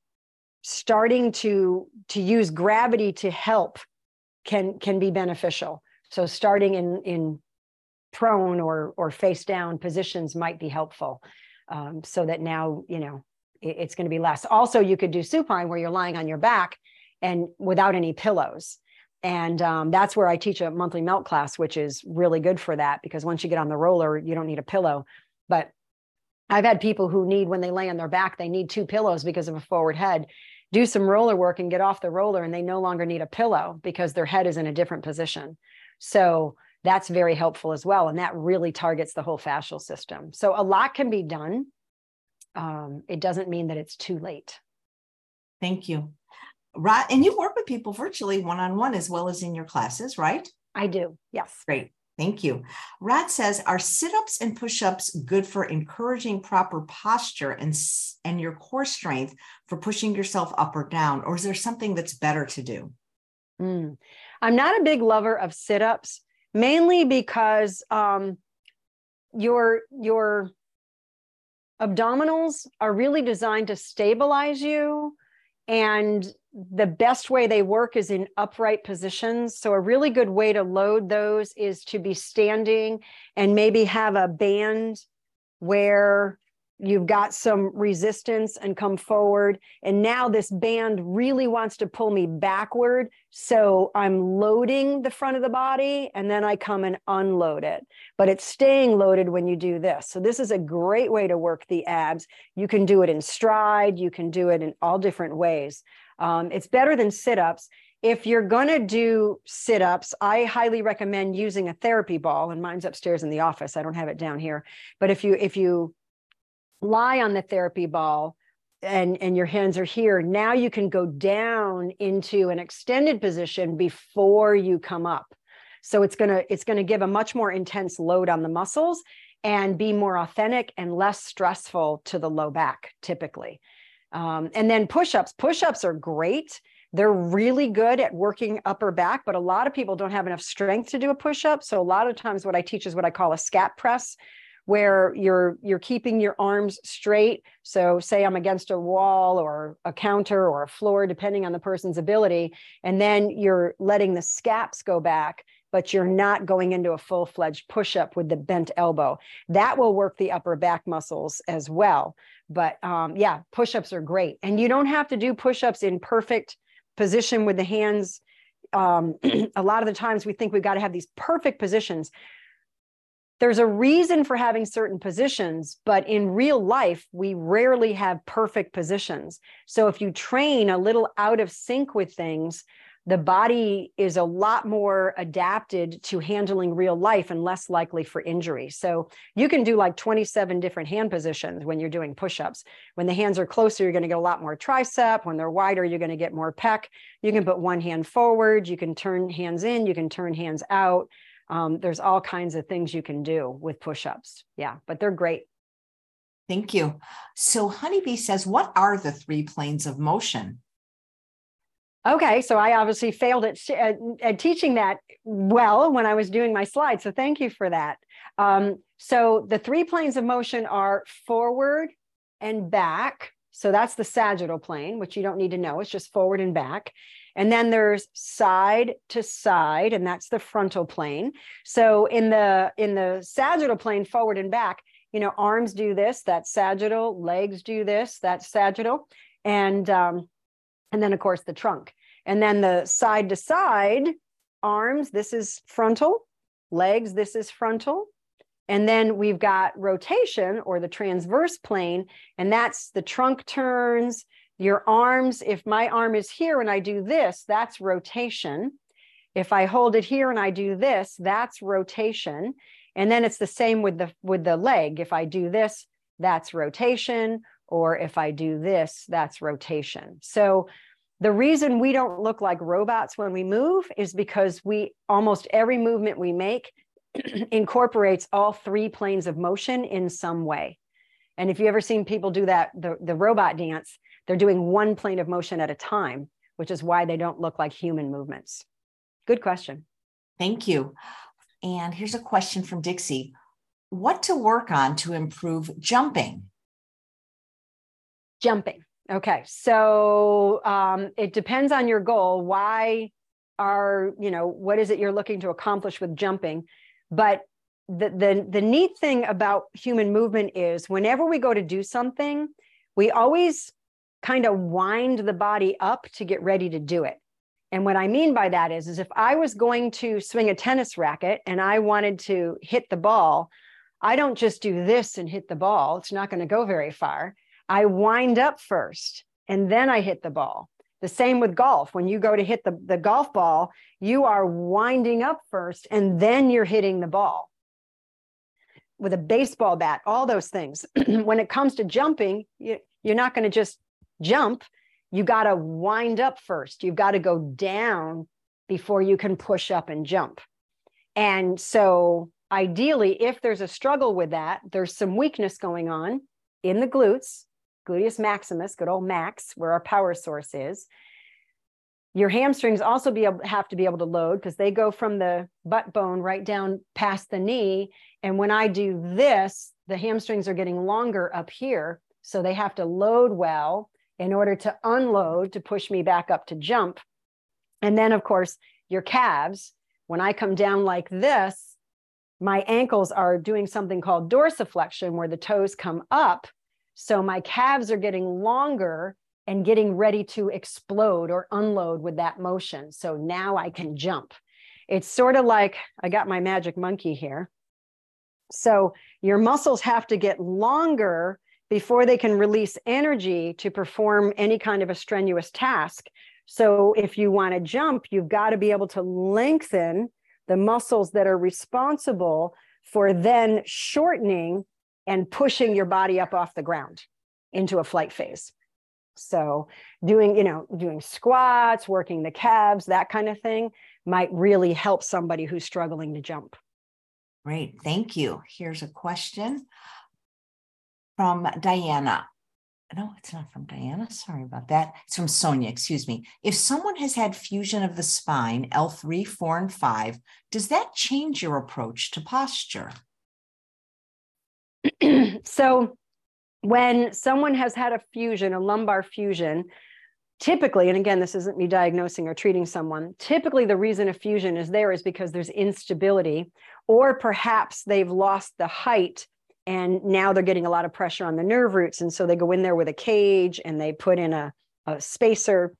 starting to to use gravity to help can can be beneficial. So starting in in prone or or face down positions might be helpful um, so that now you know it, it's going to be less. Also you could do supine where you're lying on your back and without any pillows. And um, that's where i teach a monthly melt class which is really good for that because once you get on the roller you don't need a pillow. But i've had people who need when they lay on their back they need two pillows because of a forward head do some roller work and get off the roller and they no longer need a pillow because their head is in a different position. So that's very helpful as well. And that really targets the whole fascial system. So a lot can be done. Um, it doesn't mean that it's too late. Thank you. Right. And you work with people virtually one on one as well as in your classes, right? I do. Yes. Great. Thank you. Rat says, are sit ups and push ups good for encouraging proper posture and, and your core strength for pushing yourself up or down? Or is there something that's better to do? Mm. I'm not a big lover of sit ups mainly because um, your your abdominals are really designed to stabilize you and the best way they work is in upright positions. So a really good way to load those is to be standing and maybe have a band where you've got some resistance and come forward. And now this band really wants to pull me backward. So I'm loading the front of the body and then I come and unload it. But it's staying loaded when you do this. So this is a great way to work the abs. You can do it in stride, you can do it in all different ways. Um, it's better than sit ups. If you're going to do sit ups, I highly recommend using a therapy ball, and mine's upstairs in the office. I don't have it down here. But if you if you lie on the therapy ball and and your hands are here. Now you can go down into an extended position before you come up. So it's going to it's going to give a much more intense load on the muscles and be more authentic and less stressful to the low back typically. Um, and then push-ups. Push-ups are great. They're really good at working upper back but a lot of people don't have enough strength to do a push-up. So a lot of times what i teach is what i call a scap press where you're you're keeping your arms straight. So say i'm against a wall or a counter or a floor depending on the person's ability and then you're letting the scaps go back but you're not going into a full-fledged push-up with the bent elbow. That will work the upper back muscles as well. But um, yeah push-ups are great. And you don't have to do push-ups in perfect position with the hands. Um, a lot of the times we think we've got to have these perfect positions there's a reason for having certain positions, but in real life, we rarely have perfect positions. So if you train a little out of sync with things, the body is a lot more adapted to handling real life and less likely for injury. So you can do like 27 different hand positions when you're doing push ups. When the hands are closer, you're going to get a lot more tricep. When they're wider, you're going to get more pec. You can put one hand forward, you can turn hands in, you can turn hands out. Um, there's all kinds of things you can do with push-ups. Yeah, but they're great. Thank you. So Honeybee says, what are the three planes of motion? Okay, so I obviously failed at, at, at, teaching that well when I was doing my slides. So thank you for that. Um, so the three planes of motion are forward and back. So that's the sagittal plane, which you don't need to know. It's just forward and back. And then there's side to side, and that's the frontal plane. So in the in the sagittal plane, forward and back, you know, arms do this, that's sagittal, legs do this, that's sagittal, and um, and then of course the trunk. And then the side to side arms, this is frontal, legs, this is frontal, And then we've got rotation or the transverse plane, and that's the trunk turns, your arms. If my arm is here and I do this, that's rotation. If I hold it here and I do this, that's rotation. And then it's the same with the with the leg. If I do this, that's rotation, or if I do this, that's rotation. So the reason we don't look like robots when we move is because we almost every movement we make incorporates all three planes of motion in some way. And if you ever seen people do that, the, the robot dance, they're doing one plane of motion at a time, which is why they don't look like human movements. Good question. Thank you. And here's a question from Dixie What to work on to improve jumping? Jumping. Okay. So um, it depends on your goal. Why are, you know, what is it you're looking to accomplish with jumping? But the, the, the neat thing about human movement is whenever we go to do something, we always kind of wind the body up to get ready to do it. And what I mean by that is, is if I was going to swing a tennis racket and I wanted to hit the ball, I don't just do this and hit the ball. It's not going to go very far. I wind up first and then I hit the ball. The same with golf. When you go to hit the, the golf ball, you are winding up first and then you're hitting the ball. With a baseball bat, all those things. when it comes to jumping, you, you're not going to just jump you got to wind up first. You've got to go down before you can push up and jump. And so, ideally, if there's a struggle with that, there's some weakness going on in the glutes, gluteus maximus, good old max, where our power source is. Your hamstrings also be able, have to be able to load because they go from the butt bone right down past the knee. And when I do this, the hamstrings are getting longer up here. So they have to load well in order to unload to push me back up to jump. And then, of course, your calves. When I come down like this, my ankles are doing something called dorsiflexion, where the toes come up. So my calves are getting longer and getting ready to explode or unload with that motion. So now I can jump. It's sort of like I got my magic monkey here. So your muscles have to get longer before they can release energy to perform any kind of a strenuous task. So, if you want to jump, you've got to be able to lengthen the muscles that are responsible for then shortening and pushing your body up off the ground into a flight phase. So, doing, you know, doing squats, working the calves, that kind of thing might really help somebody who's struggling to jump. Great. Thank you. Here's a question from Diana. No, it's not from Diana. Sorry about that. It's from Sonia, excuse me. If someone has had fusion of the spine, L3, 4, and 5, does that change your approach to posture? so, when someone has had a fusion, a lumbar fusion, typically, and again, this isn't me diagnosing or treating someone, typically the reason a fusion is there is because there's instability, or perhaps they've lost the height and now they're getting a lot of pressure on the nerve roots and so they go in there with a cage and they put in a, a spacer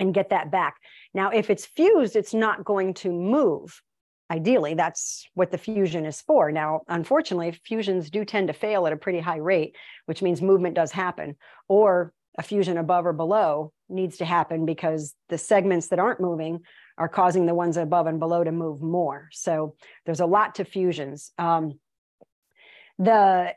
and get that back. Now if it's fused it's not going to move. Ideally that's what the fusion is for. Now unfortunately fusions do tend to fail at a pretty high rate which means movement does happen or a fusion above or below needs to happen because the segments that aren't moving are causing the ones above and below to move more. So there's a lot to fusions. Um, the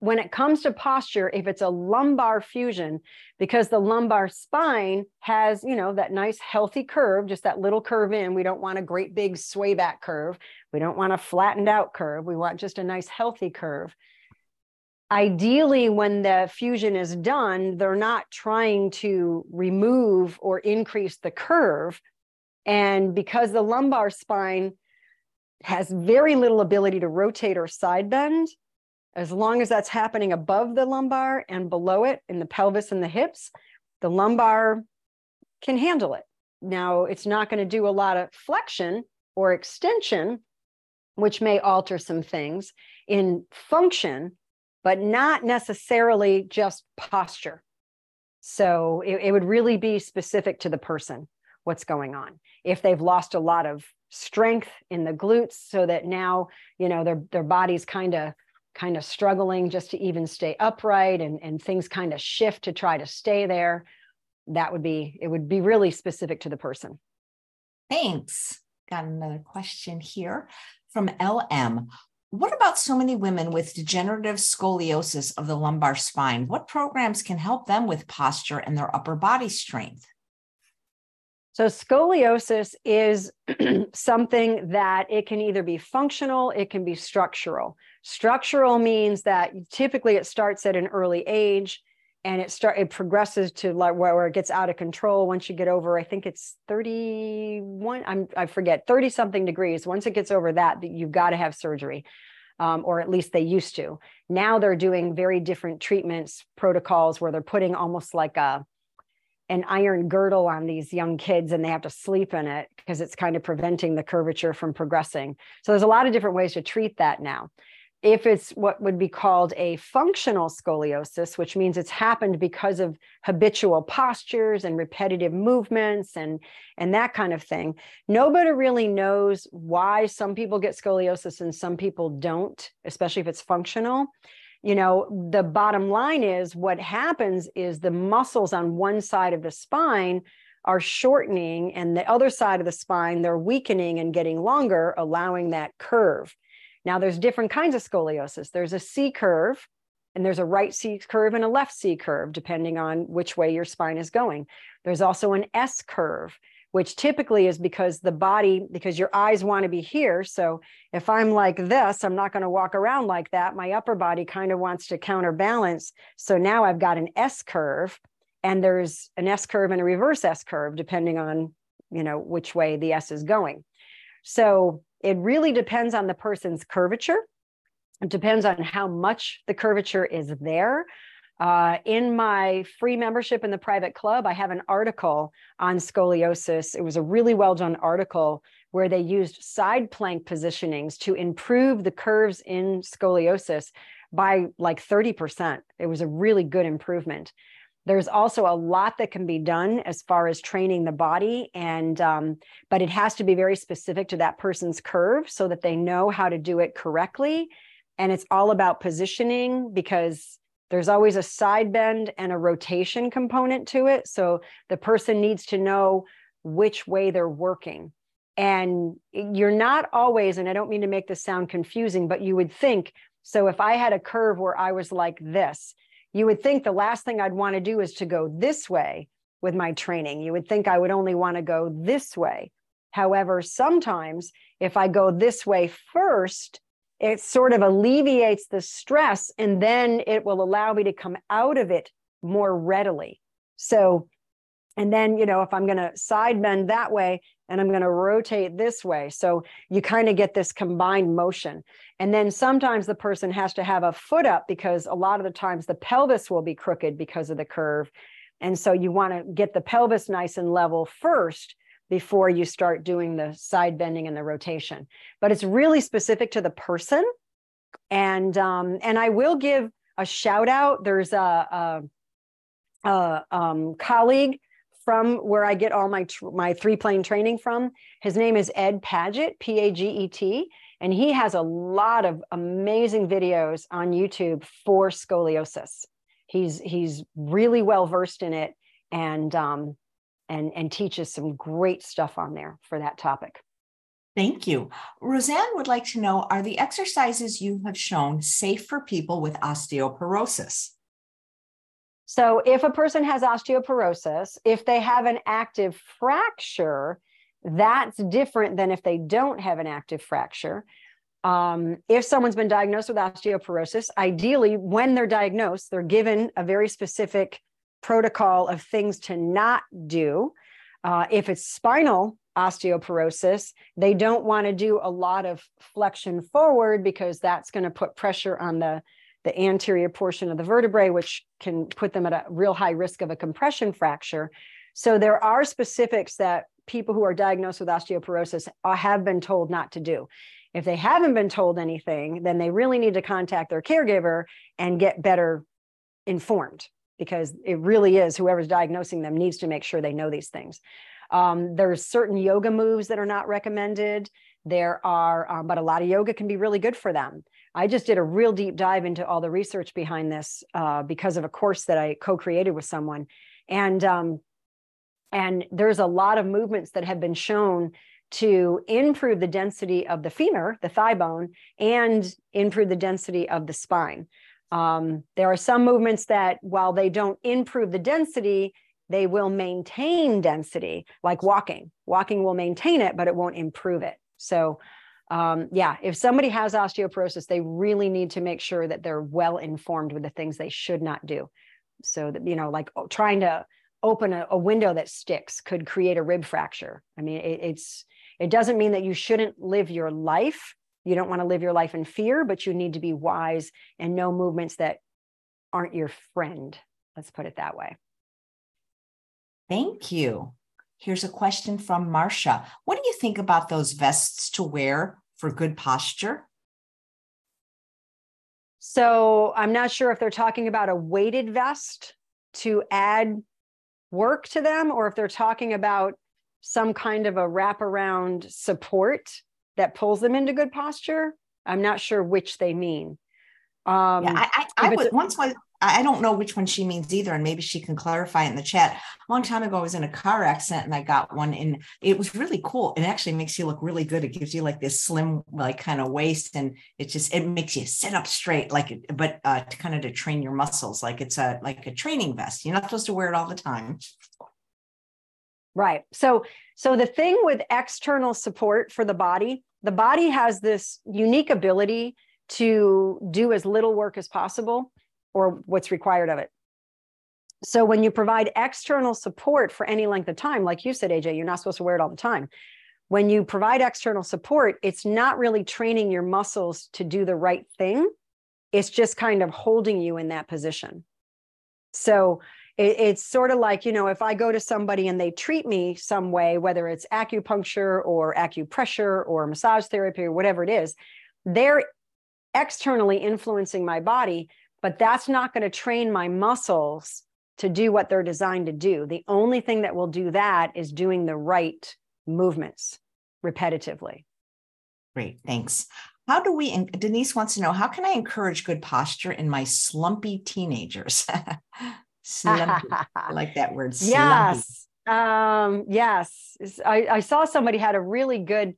when it comes to posture, if it's a lumbar fusion, because the lumbar spine has, you know, that nice healthy curve, just that little curve in, we don't want a great big sway back curve. We don't want a flattened out curve. We want just a nice healthy curve. Ideally, when the fusion is done, they're not trying to remove or increase the curve. And because the lumbar spine has very little ability to rotate or side bend. As long as that's happening above the lumbar and below it in the pelvis and the hips, the lumbar can handle it. Now, it's not going to do a lot of flexion or extension, which may alter some things in function, but not necessarily just posture. So it, it would really be specific to the person what's going on. If they've lost a lot of strength in the glutes so that now you know their their body's kind of kind of struggling just to even stay upright and and things kind of shift to try to stay there. That would be it would be really specific to the person. Thanks. Got another question here from lm what about so many women with degenerative scoliosis of the lumbar spine? What programs can help them with posture and their upper body strength so scoliosis is something that it can either be functional, it can be structural. Structural means that typically it starts at an early age and it start it progresses to like where, it gets out of control once you get over I think it's 31 I'm I forget 30 something degrees once it gets over that you've got to have surgery um, or at least they used to now they're doing very different treatments protocols where they're putting almost like a an iron girdle on these young kids and they have to sleep in it because it's kind of preventing the curvature from progressing. So there's a lot of different ways to treat that now. If it's what would be called a functional scoliosis, which means it's happened because of habitual postures and repetitive movements and, and that kind of thing, nobody really knows why some people get scoliosis and some people don't, especially if it's functional you know the bottom line is what happens is the muscles on one side of the spine are shortening and the other side of the spine they're weakening and getting longer allowing that curve. Now there's different kinds of scoliosis. There's a c curve and there's a right c curve and a left c curve depending on which way your spine is going. There's also an s curve which typically is because the body, because your eyes want to be here. So if I'm like this, I'm not going to walk around like that. My upper body kind of wants to counterbalance. So now I've got an S curve and there's an S curve and a reverse S curve, depending on, you know, which way the S is going. So it really depends on the person's curvature. It depends on how much the curvature is there. Uh, in my free membership in the private club, I have an article on scoliosis. It was a really well done article where they used side plank positionings to improve the curves in scoliosis by like 30%. It was a really good improvement. There's also a lot that can be done as far as training the body, and um, but it has to be very specific to that person's curve so that they know how to do it correctly. And it's all about positioning because there's always a side bend and a rotation component to it. So the person needs to know which way they're working. And you're not always, and I don't mean to make this sound confusing, but you would think so if I had a curve where I was like this, you would think the last thing I'd want to do is to go this way with my training. You would think I would only want to go this way. However, sometimes if I go this way first, it sort of alleviates the stress and then it will allow me to come out of it more readily. So, and then, you know, if I'm going to side bend that way and I'm going to rotate this way. So you kind of get this combined motion. And then sometimes the person has to have a foot up because a lot of the times the pelvis will be crooked because of the curve. And so you want to get the pelvis nice and level first before you start doing the side bending and the rotation. But it's really specific to the person. And um, and I will give a shout out. There's a, a, a um, colleague from where I get all my tr- my three plane training from. His name is Ed Paget, P A G E T, and he has a lot of amazing videos on YouTube for scoliosis. He's he's really well versed in it, and um, and, and teaches some great stuff on there for that topic. Thank you. Roseanne would like to know Are the exercises you have shown safe for people with osteoporosis? So, if a person has osteoporosis, if they have an active fracture, that's different than if they don't have an active fracture. Um, if someone's been diagnosed with osteoporosis, ideally, when they're diagnosed, they're given a very specific protocol of things to not do. Uh, if it's spinal osteoporosis, they don't want to do a lot of flexion forward because that's going to put pressure on the, the anterior portion of the vertebrae, which can put them at a real high risk of a compression fracture. So there are specifics that people who are diagnosed with osteoporosis have been told not to do. If they haven't been told anything, then they really need to contact their caregiver and get better informed because it really is whoever's diagnosing them needs to make sure they know these things. Um, there's certain yoga moves that are not recommended. There are, um, but a lot of yoga can be really good for them. I just did a real deep dive into all the research behind this uh, because of a course that I co-created with someone, and um, and there's a lot of movements that have been shown to improve the density of the femur, the thigh bone, and improve the density of the spine. Um, there are some movements that, while they don't improve the density, they will maintain density, like walking. Walking will maintain it, but it won't improve it. So, um, yeah, if somebody has osteoporosis, they really need to make sure that they're well informed with the things they should not do. So that, you know, like oh, trying to open a, a window that sticks could create a rib fracture. I mean, it, it's, it doesn't mean that you shouldn't live your life. You don't want to live your life in fear, but you need to be wise and know movements that aren't your friend. Let's put it that way. Thank you. Here's a question from Marcia. What do you think about those vests to wear for good posture? So I'm not sure if they're talking about a weighted vest to add work to them or if they're talking about some kind of a wraparound support that pulls them into good posture. I'm not sure which they mean. Um, yeah, I, I, I would, once was I don't know which one she means either, and maybe she can clarify in the chat. A long time ago, I was in a car accident and I got one, and it was really cool. It actually makes you look really good. It gives you like this slim, like kind of waist, and it just it makes you sit up straight, like but uh, to kind of to train your muscles, like it's a like a training vest. You're not supposed to wear it all the time. Right. So so the thing with external support for the body, the body has this unique ability to do as little work as possible or what's required of it. So when you provide external support for any length of time, like you said, AJ, you're not supposed to wear it all the time. When you provide external support, it's not really training your muscles to do the right thing. It's just kind of holding you in that position. So it, it's sort of like, you know, if I go to somebody and they treat me some way, whether it's acupuncture or acupressure or massage therapy or whatever it is, they're externally influencing my body but that's not going to train my muscles to do what they're designed to do. The only thing that will do that is doing the right movements repetitively. Great, thanks. How do we, Denise wants to know, how can I encourage good posture in my slumpy teenagers? slumpy. I like that word. Slumpy. Yes. Um, yes. I, I saw somebody had a really good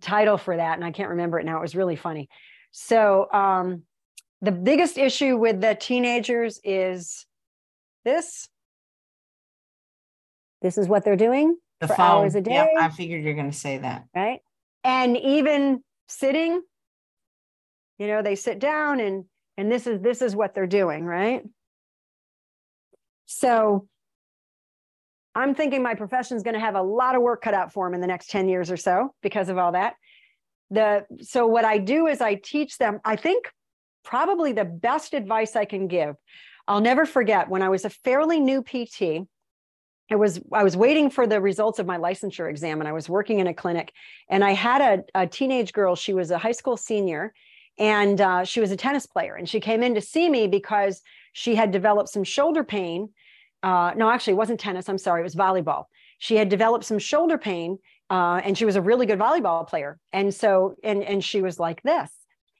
title for that, and I can't remember it now. It was really funny. So, um, the biggest issue with the teenagers is this. This is what they're doing the for phone. hours a day. Yeah, I figured you're going to say that. Right. And even sitting, you know, they sit down and and this is this is what they're doing, right? So I'm thinking my profession is going to have a lot of work cut out for them in the next 10 years or so because of all that. The so what I do is I teach them, I think probably the best advice I can give. I'll never forget when I was a fairly new PT. I was I was waiting for the results of my licensure exam, and I was working in a clinic, and I had a, a teenage girl. She was a high school senior, and uh, she was a tennis player, and she came in to see me because she had developed some shoulder pain. Uh, no, actually, it wasn't tennis. I'm sorry, it was volleyball. She had developed some shoulder pain, uh, and she was a really good volleyball player. And so, and and she was like this,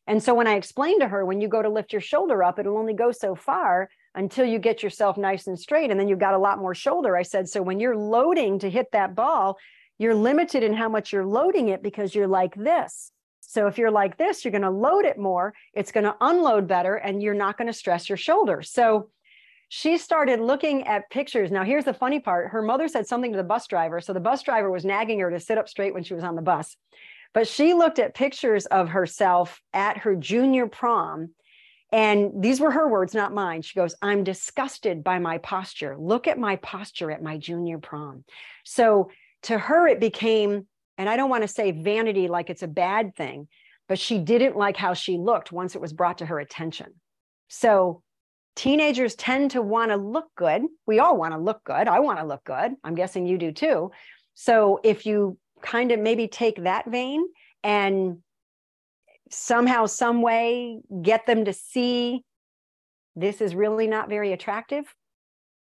and so when I explained to her, when you go to lift your shoulder up, it'll only go so far until you get yourself nice and straight. And then you've got a lot more shoulder. I said, so when you're loading to hit that ball, you're limited in how much you're loading it because you're like this. So if you're like this, you're going to load it more, it's going to unload better, and you're not going to stress your shoulder. So she started looking at pictures. Now, here's the funny part her mother said something to the bus driver. So the bus driver was nagging her to sit up straight when she was on the bus. But she looked at pictures of herself at her junior prom. And these were her words, not mine. She goes, I'm disgusted by my posture. Look at my posture at my junior prom. So to her, it became, and I don't want to say vanity like it's a bad thing, but she didn't like how she looked once it was brought to her attention. So teenagers tend to want to look good. We all want to look good. I want to look good. I'm guessing you do too. So if you kind of maybe take that vein and somehow some way get them to see this is really not very attractive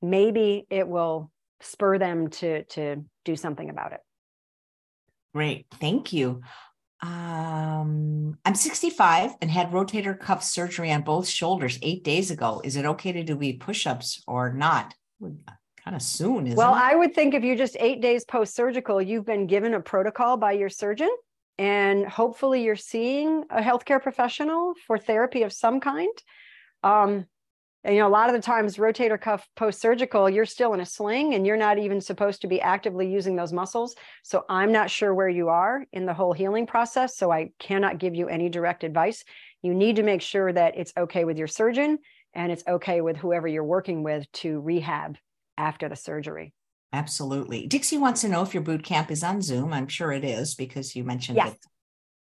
maybe it will spur them to to do something about it. Great, thank you. Um, I'm 65 and had rotator cuff surgery on both shoulders eight days ago. Is it okay to do push-ups or not? Kind of soon, well, it? I would think if you're just eight days post-surgical, you've been given a protocol by your surgeon, and hopefully you're seeing a healthcare professional for therapy of some kind. Um, you know, a lot of the times, rotator cuff post surgical, you're still in a sling and you're not even supposed to be actively using those muscles. So I'm not sure where you are in the whole healing process. So I cannot give you any direct advice. You need to make sure that it's okay with your surgeon and it's okay with whoever you're working with to rehab after the surgery. Absolutely. Dixie wants to know if your boot camp is on Zoom. I'm sure it is because you mentioned yes. it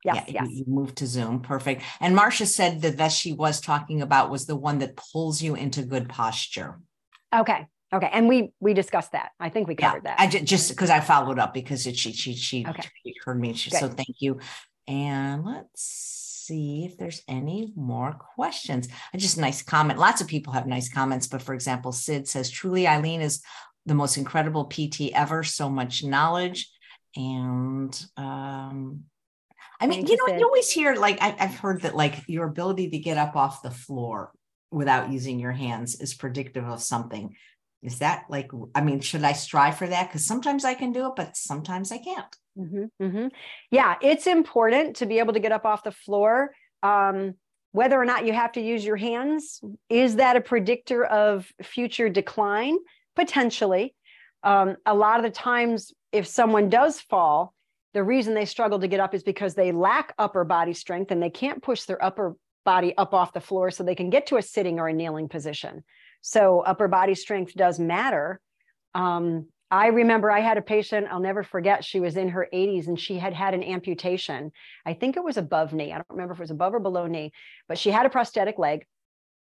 Yes, yeah, yes. You, you moved to Zoom. Perfect. And Marcia said the vest she was talking about was the one that pulls you into good posture. Okay. Okay. And we we discussed that. I think we covered yeah, that. I just because I followed up because it, she she she, okay. she heard me. She, so thank you. And let's see if there's any more questions. Just nice comment. Lots of people have nice comments, but for example, Sid says, truly Eileen is the most incredible PT ever. So much knowledge. And um, I mean, Thank you know, you always hear like I, I've heard that like your ability to get up off the floor without using your hands is predictive of something. Is that like, I mean, should I strive for that? Because sometimes I can do it, but sometimes I can't. Mm-hmm, mm-hmm. Yeah, it's important to be able to get up off the floor. Um, whether or not you have to use your hands, is that a predictor of future decline? Potentially. Um, a lot of the times, if someone does fall, the reason they struggle to get up is because they lack upper body strength and they can't push their upper body up off the floor so they can get to a sitting or a kneeling position. So upper body strength does matter. Um, I remember I had a patient, I'll never forget, she was in her 80s and she had had an amputation. I think it was above knee. I don't remember if it was above or below knee, but she had a prosthetic leg.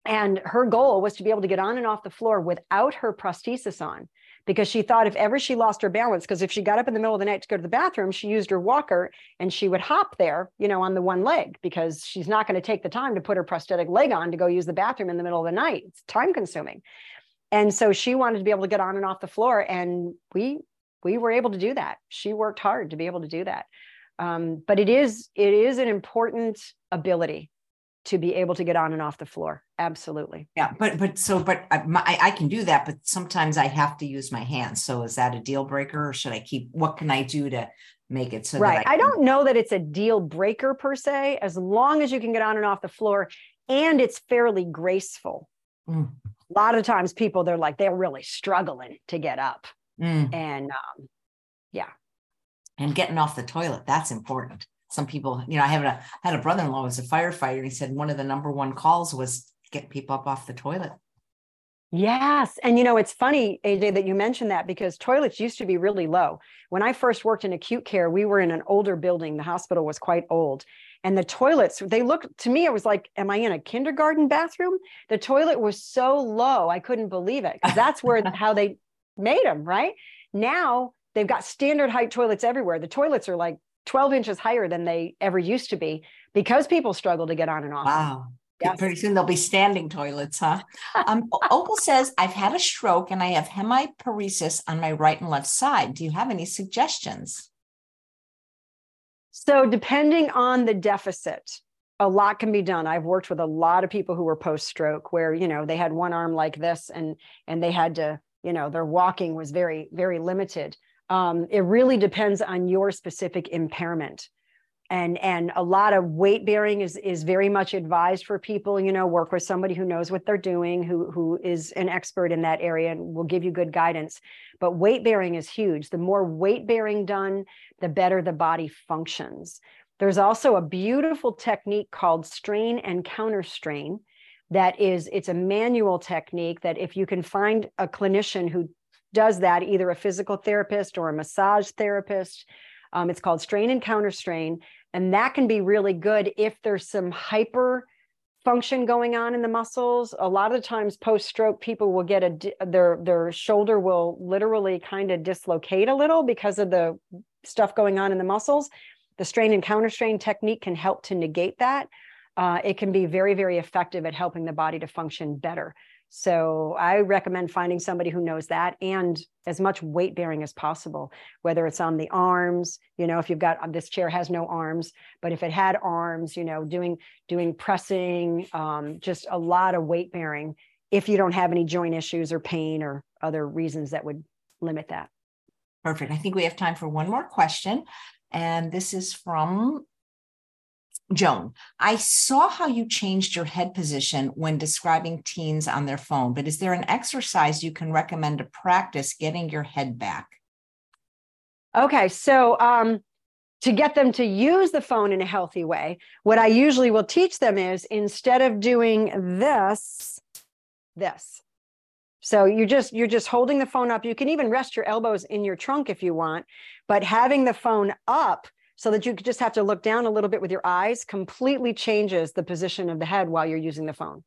And her goal was to be able to get on and off the floor without her prosthesis on because she thought if ever she lost her balance, because if she got up in the middle of the night to go to the bathroom, she used her walker and she would hop there, you know, on the one leg because she's not going to take the time to put her prosthetic leg on to go use the bathroom in the middle of the night. It's time consuming. And so she wanted to be able to get on and off the floor. And we we were able to do that. She worked hard to be able to do that. Um, but it is it is an important ability to be able to get on and off the floor. Absolutely. Yeah, but but so but I, my, I can do that, but sometimes I have to use my hands. So is that a deal breaker, or should I keep? What can I do to make it so? Right. I, I, don't know that it's a deal breaker per se, as long as you can get on and off the floor, and it's fairly graceful. Mm. A lot of times, people they're like they're really struggling to get up, mm. and um, yeah, and getting off the toilet that's important some people, you know, I have a had a brother-in-law who's a firefighter. And he said one of the number one calls was get people up off the toilet. Yes. And you know, it's funny, AJ, that you mentioned that because toilets used to be really low. When I first worked in acute care, we were in an older building. The hospital was quite old. And the toilets, they looked to me, it was like, am I in a kindergarten bathroom? The toilet was so low, I couldn't believe it because that's where how they made them, right? Now they've got standard height toilets everywhere. The toilets are like 12 inches higher than they ever used to be because people struggle to get on and off. Wow. Yes. Pretty soon they'll be standing toilets, huh? Um, Opal says, I've had a stroke and I have hemiparesis on my right and left side. Do you have any suggestions? So, depending on the deficit, a lot can be done. I've worked with a lot of people who were post stroke where, you know, they had one arm like this and and they had to, you know, their walking was very very limited um, it really depends on your specific impairment. And and a lot of weight bearing is is very much advised for people you know work with somebody who knows what they're doing who who is an expert in that area and will give you good guidance. But weight bearing is huge. The more weight bearing done the better the body functions. There's also a beautiful technique called strain and counter strain that is it's a manual technique that if you can find a clinician who does that, either a physical therapist or a massage therapist. Um, it's called strain and counter strain. And that can be really good if there's some hyper function going on in the muscles. A lot of the times post stroke, people will get a, their, their shoulder will literally kind of dislocate a little because of the stuff going on in the muscles. The strain and counter strain technique can help to negate that. Uh, it can be very, very effective at helping the body to function better So I recommend finding somebody who knows that and as much weight bearing as possible, whether it's on the arms, you know, if you've got um, this chair has no arms, but if it had arms, you know, doing doing pressing, um, just a lot of weight bearing if you don't have any joint issues or pain or other reasons that would limit that. Perfect. I think we have time for one more question. And this is from Joan, I saw how you changed your head position when describing teens on their phone, but is there an exercise you can recommend to practice getting your head back? Okay, so um, to get them to use the phone in a healthy way, what I usually will teach them is instead of doing this, this. So you're just you're just holding the phone up. You can even rest your elbows in your trunk if you want, but having the phone up so that you just have to look down a little bit with your eyes completely changes the position of the head while you're using the phone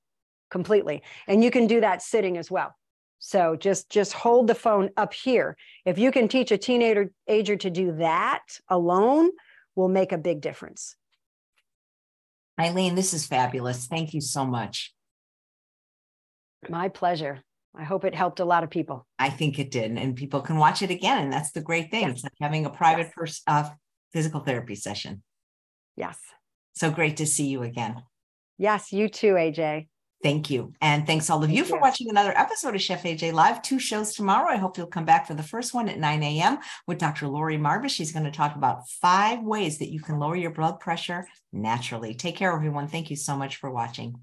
completely and you can do that sitting as well so just just hold the phone up here if you can teach a teenager ager to do that alone will make a big difference eileen this is fabulous thank you so much my pleasure I hope it helped a lot of people. I think it did, and people can watch it again, and that's the great thing. Yes. It's like having a private yes. person, uh, physical therapy session. Yes. So great to see you again. Yes, you too, AJ. Thank you. And thanks all of you for watching another episode of Chef AJ Live. Two shows tomorrow. I hope you'll come back for the first one at 9 a.m. with Dr. Lori Marbas. She's going to talk about five ways that you can lower your blood pressure naturally. Take care, everyone. Thank you so much for watching. Bye.